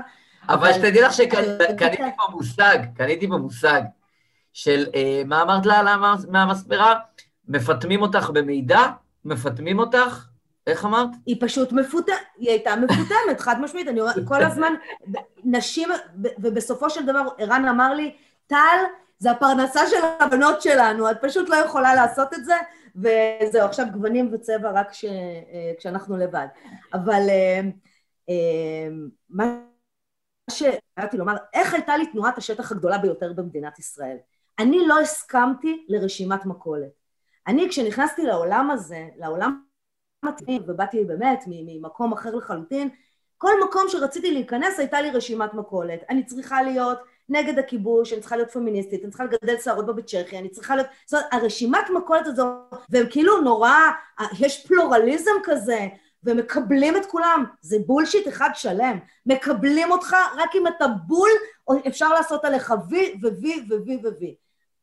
אבל שתדעי לך שקניתי פה מושג, קניתי פה מושג של, אה, מה אמרת לה על מהמספרה? מפטמים אותך במידע? מפטמים אותך? איך אמרת? היא פשוט מפותמת, היא הייתה מפותמת, חד משמעית, אני רואה, כל הזמן, נשים, ובסופו של דבר, ערן אמר לי, טל, זה הפרנסה של הבנות שלנו, את פשוט לא יכולה לעשות את זה, וזהו, עכשיו גוונים וצבע רק כש, אה, כשאנחנו לבד. אבל אה, אה, מה שבאתי לומר, איך הייתה לי תנועת השטח הגדולה ביותר במדינת ישראל? אני לא הסכמתי לרשימת מכולת. אני, כשנכנסתי לעולם הזה, לעולם מתאים, ובאתי באמת ממקום אחר לחלוטין, כל מקום שרציתי להיכנס הייתה לי רשימת מכולת. אני צריכה להיות נגד הכיבוש, אני צריכה להיות פמיניסטית, אני צריכה לגדל שערות בבית צ'כי, אני צריכה להיות... זאת אומרת, הרשימת מכולת הזו, והם כאילו נורא, יש פלורליזם כזה, ומקבלים את כולם. זה בולשיט אחד שלם. מקבלים אותך רק אם אתה בול, אפשר לעשות עליך וי ווי ווי ווי.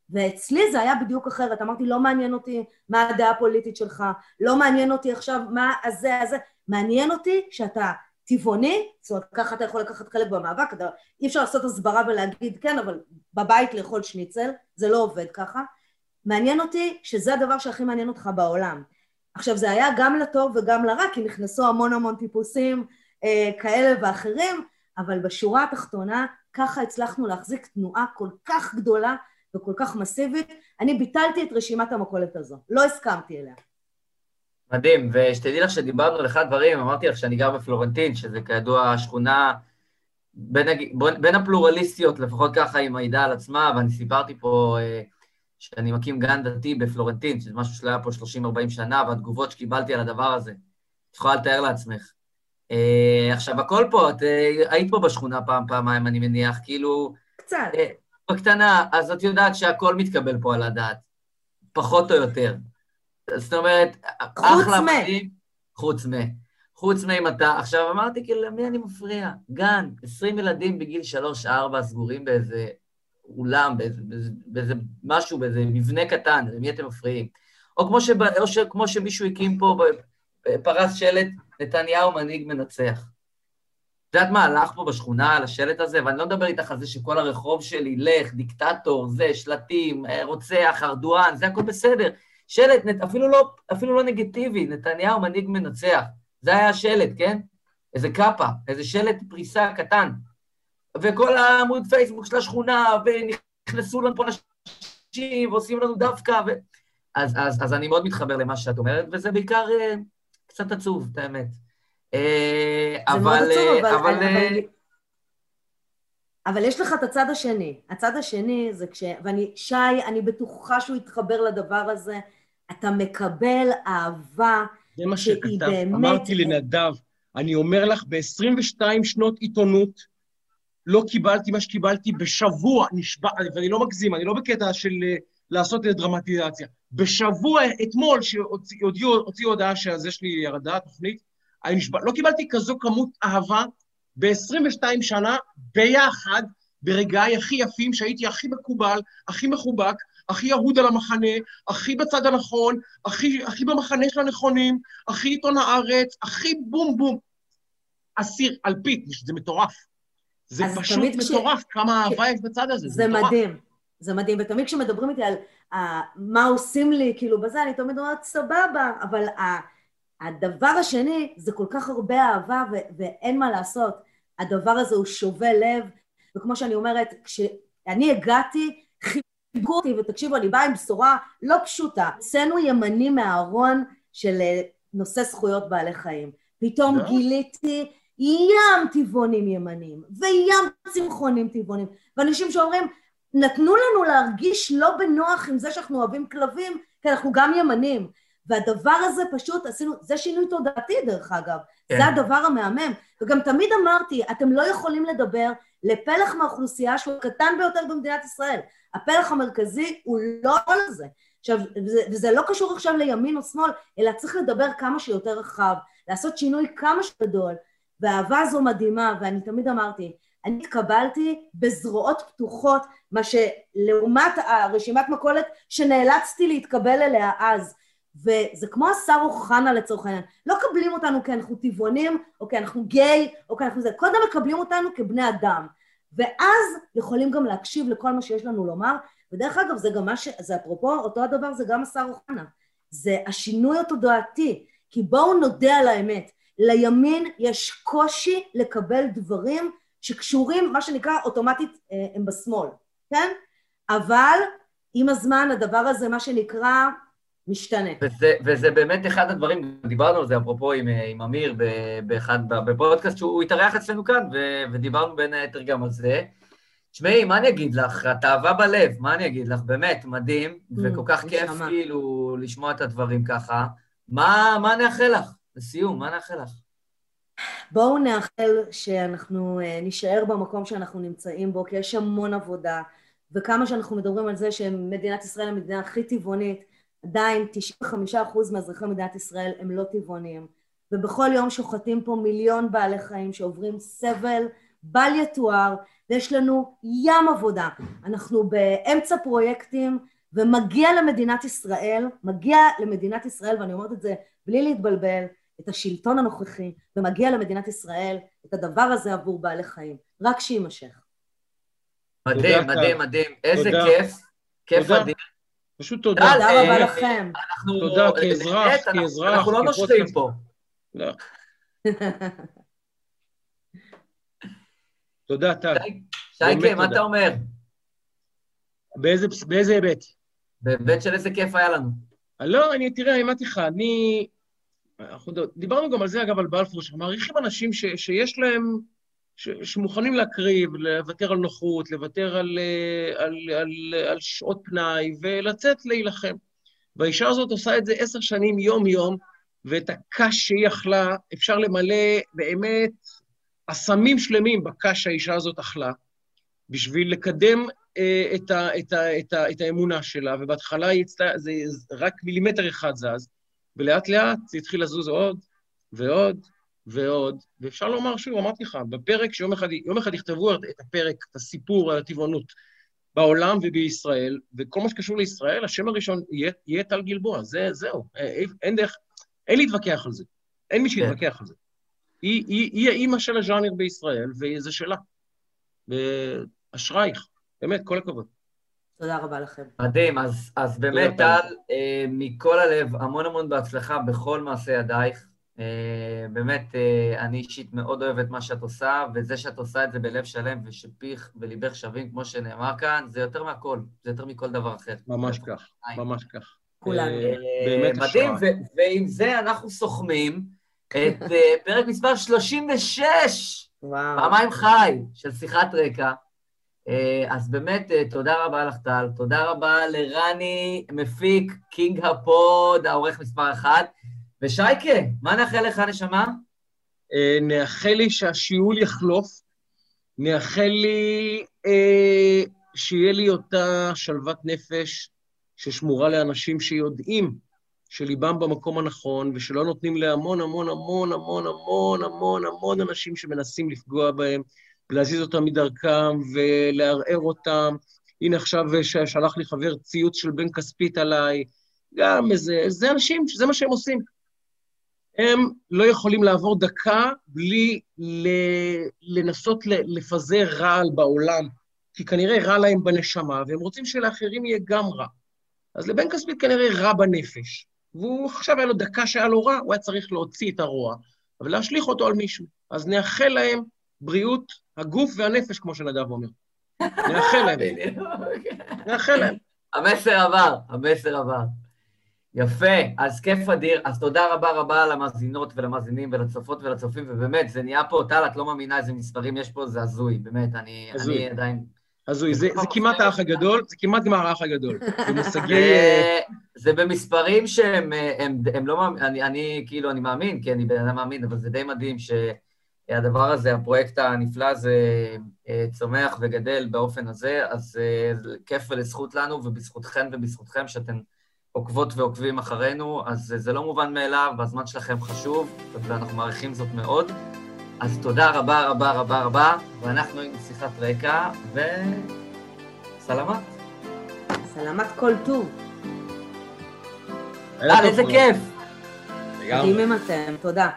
ואצלי זה היה בדיוק אחרת. אמרתי, לא מעניין אותי מה הדעה הפוליטית שלך, לא מעניין אותי עכשיו מה הזה, הזה. מעניין אותי שאתה טבעוני, זאת אומרת, ככה אתה יכול לקחת חלק במאבק, אתה, אי אפשר לעשות הסברה ולהגיד כן, אבל בבית לאכול שניצל, זה לא עובד ככה. מעניין אותי שזה הדבר שהכי מעניין אותך בעולם. עכשיו, זה היה גם לטוב וגם לרע, כי נכנסו המון המון טיפוסים אה, כאלה ואחרים, אבל בשורה התחתונה, ככה הצלחנו להחזיק תנועה כל כך גדולה וכל כך מסיבית. אני ביטלתי את רשימת המכולת הזו, לא הסכמתי אליה. מדהים, ושתדעי לך שדיברנו על אחד הדברים, אמרתי לך שאני גר בפלורנטין, שזה כידוע שכונה בין, בין הפלורליסטיות, לפחות ככה היא מעידה על עצמה, ואני סיפרתי פה אה, שאני מקים גן דתי בפלורנטין, שזה משהו שלא היה פה 30-40 שנה, והתגובות שקיבלתי על הדבר הזה, את יכולה לתאר לעצמך. אה, עכשיו, הכל פה, את אה, היית פה בשכונה פעם, פעמיים, אני מניח, כאילו, קצת. בקטנה, אז את יודעת שהכל מתקבל פה על הדעת, פחות או יותר. זאת אומרת, חוץ אחלה מ- מדהים, חוץ מ... חוץ מאם אתה... עכשיו אמרתי, כאילו, למי אני מפריע? גן, 20 ילדים בגיל 3-4 סגורים באיזה אולם, באיזה, באיזה, באיזה משהו, באיזה מבנה קטן, למי אתם מפריעים? או כמו, שבא, או ש, כמו שמישהו הקים פה, פרס שלט, נתניהו מנהיג מנצח. יודעת מה הלך פה בשכונה על השלט הזה? ואני לא מדבר איתך על זה שכל הרחוב שלי, לך, דיקטטור, זה, שלטים, אה, רוצח, ארדואן, זה הכל בסדר. שלט, אפילו לא, אפילו לא נגטיבי, נתניהו מנהיג מנצח. זה היה השלט, כן? איזה קאפה, איזה שלט פריסה קטן. וכל העמוד פייסבוק של השכונה, ונכנסו לנו פה אנשים, ועושים לנו דווקא, ו... אז, אז, אז אני מאוד מתחבר למה שאת אומרת, וזה בעיקר אה, קצת עצוב, את האמת. אה, זה מאוד אבל, עצוב, אה, אבל... אבל, אה, אבל יש לך את הצד השני. הצד השני זה כש... ואני, שי, אני בטוחה שהוא יתחבר לדבר הזה. אתה מקבל אהבה זה מה שכתב, באמת- אמרתי לנדב, אני אומר לך, ב-22 שנות עיתונות, לא קיבלתי מה שקיבלתי בשבוע, נשבע, ואני לא מגזים, אני לא בקטע של לעשות את דרמטיזציה. בשבוע, אתמול, שהוציאו הודעה שזה שלי ירדה, תוכנית, אני נשבע, לא קיבלתי כזו כמות אהבה ב-22 שנה ביחד, ברגעי הכי יפים, שהייתי הכי מקובל, הכי מחובק, הכי אהוד על המחנה, הכי בצד הנכון, הכי, הכי במחנה של הנכונים, הכי עיתון הארץ, הכי בום בום. אסיר, אלפית, זה מטורף. זה פשוט מטורף, כש... כמה אהבה יש בצד הזה, זה, זה מטורף. מדהים, זה מדהים, ותמיד כשמדברים איתי על uh, מה עושים לי, כאילו בזה, אני תמיד אומרת, סבבה, אבל uh, הדבר השני, זה כל כך הרבה אהבה ו- ואין מה לעשות. הדבר הזה הוא שובה לב, וכמו שאני אומרת, כשאני הגעתי, חיבקו אותי, ותקשיבו, אני באה עם בשורה לא פשוטה. הוצאנו ימנים מהארון של אה, נושא זכויות בעלי חיים. פתאום גיליתי ים טבעונים ימנים, וים צמחונים טבעונים, ואנשים שאומרים, נתנו לנו להרגיש לא בנוח עם זה שאנחנו אוהבים כלבים, כי אנחנו גם ימנים. והדבר הזה פשוט עשינו, זה שינוי תודעתי דרך אגב, כן. זה הדבר המהמם. וגם תמיד אמרתי, אתם לא יכולים לדבר לפלח מהאוכלוסייה שהוא הקטן ביותר במדינת ישראל. הפלח המרכזי הוא לא על זה. עכשיו, וזה, וזה לא קשור עכשיו לימין או שמאל, אלא צריך לדבר כמה שיותר רחב, לעשות שינוי כמה שגדול, והאהבה הזו מדהימה, ואני תמיד אמרתי, אני התקבלתי בזרועות פתוחות, מה שלעומת הרשימת מכולת שנאלצתי להתקבל אליה אז. וזה כמו השר אוחנה לצורך העניין. לא מקבלים אותנו כי אנחנו טבעונים, או כי אנחנו גיי, או כי אנחנו זה, קודם מקבלים אותנו כבני אדם. ואז יכולים גם להקשיב לכל מה שיש לנו לומר, ודרך אגב, זה גם מה ש... זה אפרופו, אותו הדבר זה גם השר אוחנה. זה השינוי התודעתי, כי בואו נודה על האמת, לימין יש קושי לקבל דברים שקשורים, מה שנקרא, אוטומטית אה, הם בשמאל, כן? אבל עם הזמן הדבר הזה, מה שנקרא, משתנה. וזה, וזה באמת אחד הדברים, דיברנו על זה אפרופו עם, עם אמיר באחד, בפודקאסט שהוא התארח אצלנו כאן, ו, ודיברנו בין היתר גם על זה. תשמעי, מה אני אגיד לך? את אהבה בלב, מה אני אגיד לך? באמת, מדהים, mm, וכל כך כיף שמה. כאילו לשמוע את הדברים ככה. מה, מה נאחל לך? לסיום, מה נאחל לך? בואו נאחל שאנחנו אה, נישאר במקום שאנחנו נמצאים בו, כי יש המון עבודה, וכמה שאנחנו מדברים על זה שמדינת ישראל היא המדינה הכי טבעונית, עדיין 95% מאזרחי מדינת ישראל הם לא טבעונים, ובכל יום שוחטים פה מיליון בעלי חיים שעוברים סבל בל יתואר, ויש לנו ים עבודה. אנחנו באמצע פרויקטים, ומגיע למדינת ישראל, מגיע למדינת ישראל, ואני אומרת את זה בלי להתבלבל, את השלטון הנוכחי, ומגיע למדינת ישראל את הדבר הזה עבור בעלי חיים. רק שיימשך. מדהים, מדהים, מדהים. איזה כיף. כיף מדהים. פשוט תודה. תודה רבה לכם. תודה כאזרח, כאזרח. אנחנו לא נושרים פה. לא. תודה, טל. שייקה, מה אתה אומר? באיזה היבט? בהיבט של איזה כיף היה לנו. לא, אני, תראה, אמרתי לך, אני... אנחנו דיברנו גם על זה, אגב, על בלפור, שאנחנו מעריכים אנשים ש, שיש להם, שמוכנים להקריב, לוותר על נוחות, לוותר על, על, על, על שעות פנאי ולצאת להילחם. והאישה הזאת עושה את זה עשר שנים, יום-יום, ואת הקש שהיא אכלה, אפשר למלא באמת אסמים שלמים בקש שהאישה הזאת אכלה, בשביל לקדם אה, את, ה, את, ה, את, ה, את האמונה שלה, ובהתחלה היא הצטע... זה רק מילימטר אחד זז, ולאט לאט זה התחיל לזוז עוד ועוד ועוד, ואפשר לומר שוב, אמרתי לך, בפרק שיום אחד, יום אחד יכתבו את הפרק, את הסיפור על הטבעונות בעולם ובישראל, וכל מה שקשור לישראל, השם הראשון יהיה, יהיה טל גלבוע, זה, זהו, אה, אין דרך, אין להתווכח על זה, אין מי שיתווכח כן. על זה. היא, היא, היא האימא של הז'אנר בישראל, וזה שלה. ואשרייך, באמת, כל הכבוד. תודה רבה לכם. מדהים, אז, אז באמת, טל, אה, מכל הלב, המון המון בהצלחה בכל מעשה ידייך. אה, באמת, אה, אני אישית מאוד אוהב את מה שאת עושה, וזה שאת עושה את זה בלב שלם ושפיך וליבך שווים, כמו שנאמר כאן, זה יותר מהכל, זה יותר מכל דבר אחר. ממש כך, ממש כך. כולנו. אה, באמת מדהים, ועם זה אנחנו סוכמים את פרק מספר 36, וואו. פעמיים חי, של שיחת רקע. אז באמת, תודה רבה לך, טל. תודה רבה לרני, מפיק, king ה pod, העורך מספר אחת. ושייקה, מה נאחל לך, נשמה? אה, נאחל לי שהשיעול יחלוף, נאחל לי אה, שיהיה לי אותה שלוות נפש ששמורה לאנשים שיודעים שליבם במקום הנכון, ושלא נותנים להמון המון המון המון המון המון המון אנשים שמנסים לפגוע בהם, ולהזיז אותם מדרכם ולערער אותם. הנה עכשיו שלח לי חבר ציוץ של בן כספית עליי, גם איזה, זה אנשים, זה מה שהם עושים. הם לא יכולים לעבור דקה בלי לנסות לפזר רעל בעולם, כי כנראה רע להם בנשמה, והם רוצים שלאחרים יהיה גם רע. אז לבן כספית כנראה רע בנפש, והוא עכשיו היה לו דקה שהיה לו רע, הוא היה צריך להוציא את הרוע, ולהשליך אותו על מישהו. אז נאחל להם בריאות הגוף והנפש, כמו שנדב אומר. נאחל להם. נאחל להם. המסר עבר, המסר עבר. יפה, אז כיף אדיר. אז תודה רבה רבה למאזינות ולמאזינים ולצופות ולצופים, ובאמת, זה נהיה פה, טל, את לא מאמינה איזה מספרים יש פה, זה הזוי, באמת, אני, הזוי. אני עדיין... הזוי, זה, זה כמעט האח הגדול, זה כמעט גמר האח הגדול. במושגי... זה, זה במספרים שהם הם, הם לא מאמין, אני, אני כאילו, אני מאמין, כי אני בן אדם מאמין, אבל זה די מדהים שהדבר הזה, הפרויקט הנפלא הזה, אה, צומח וגדל באופן הזה, אז אה, כיף ולזכות לנו, ובזכותכן ובזכותכם שאתם... עוקבות ועוקבים אחרינו, אז זה לא מובן מאליו, והזמן שלכם חשוב, ואנחנו מעריכים זאת מאוד. אז תודה רבה רבה רבה רבה, ואנחנו עם שיחת רקע, וסלמת. סלמת כל טוב. אה, איזה כיף. מדהימים אתם, תודה.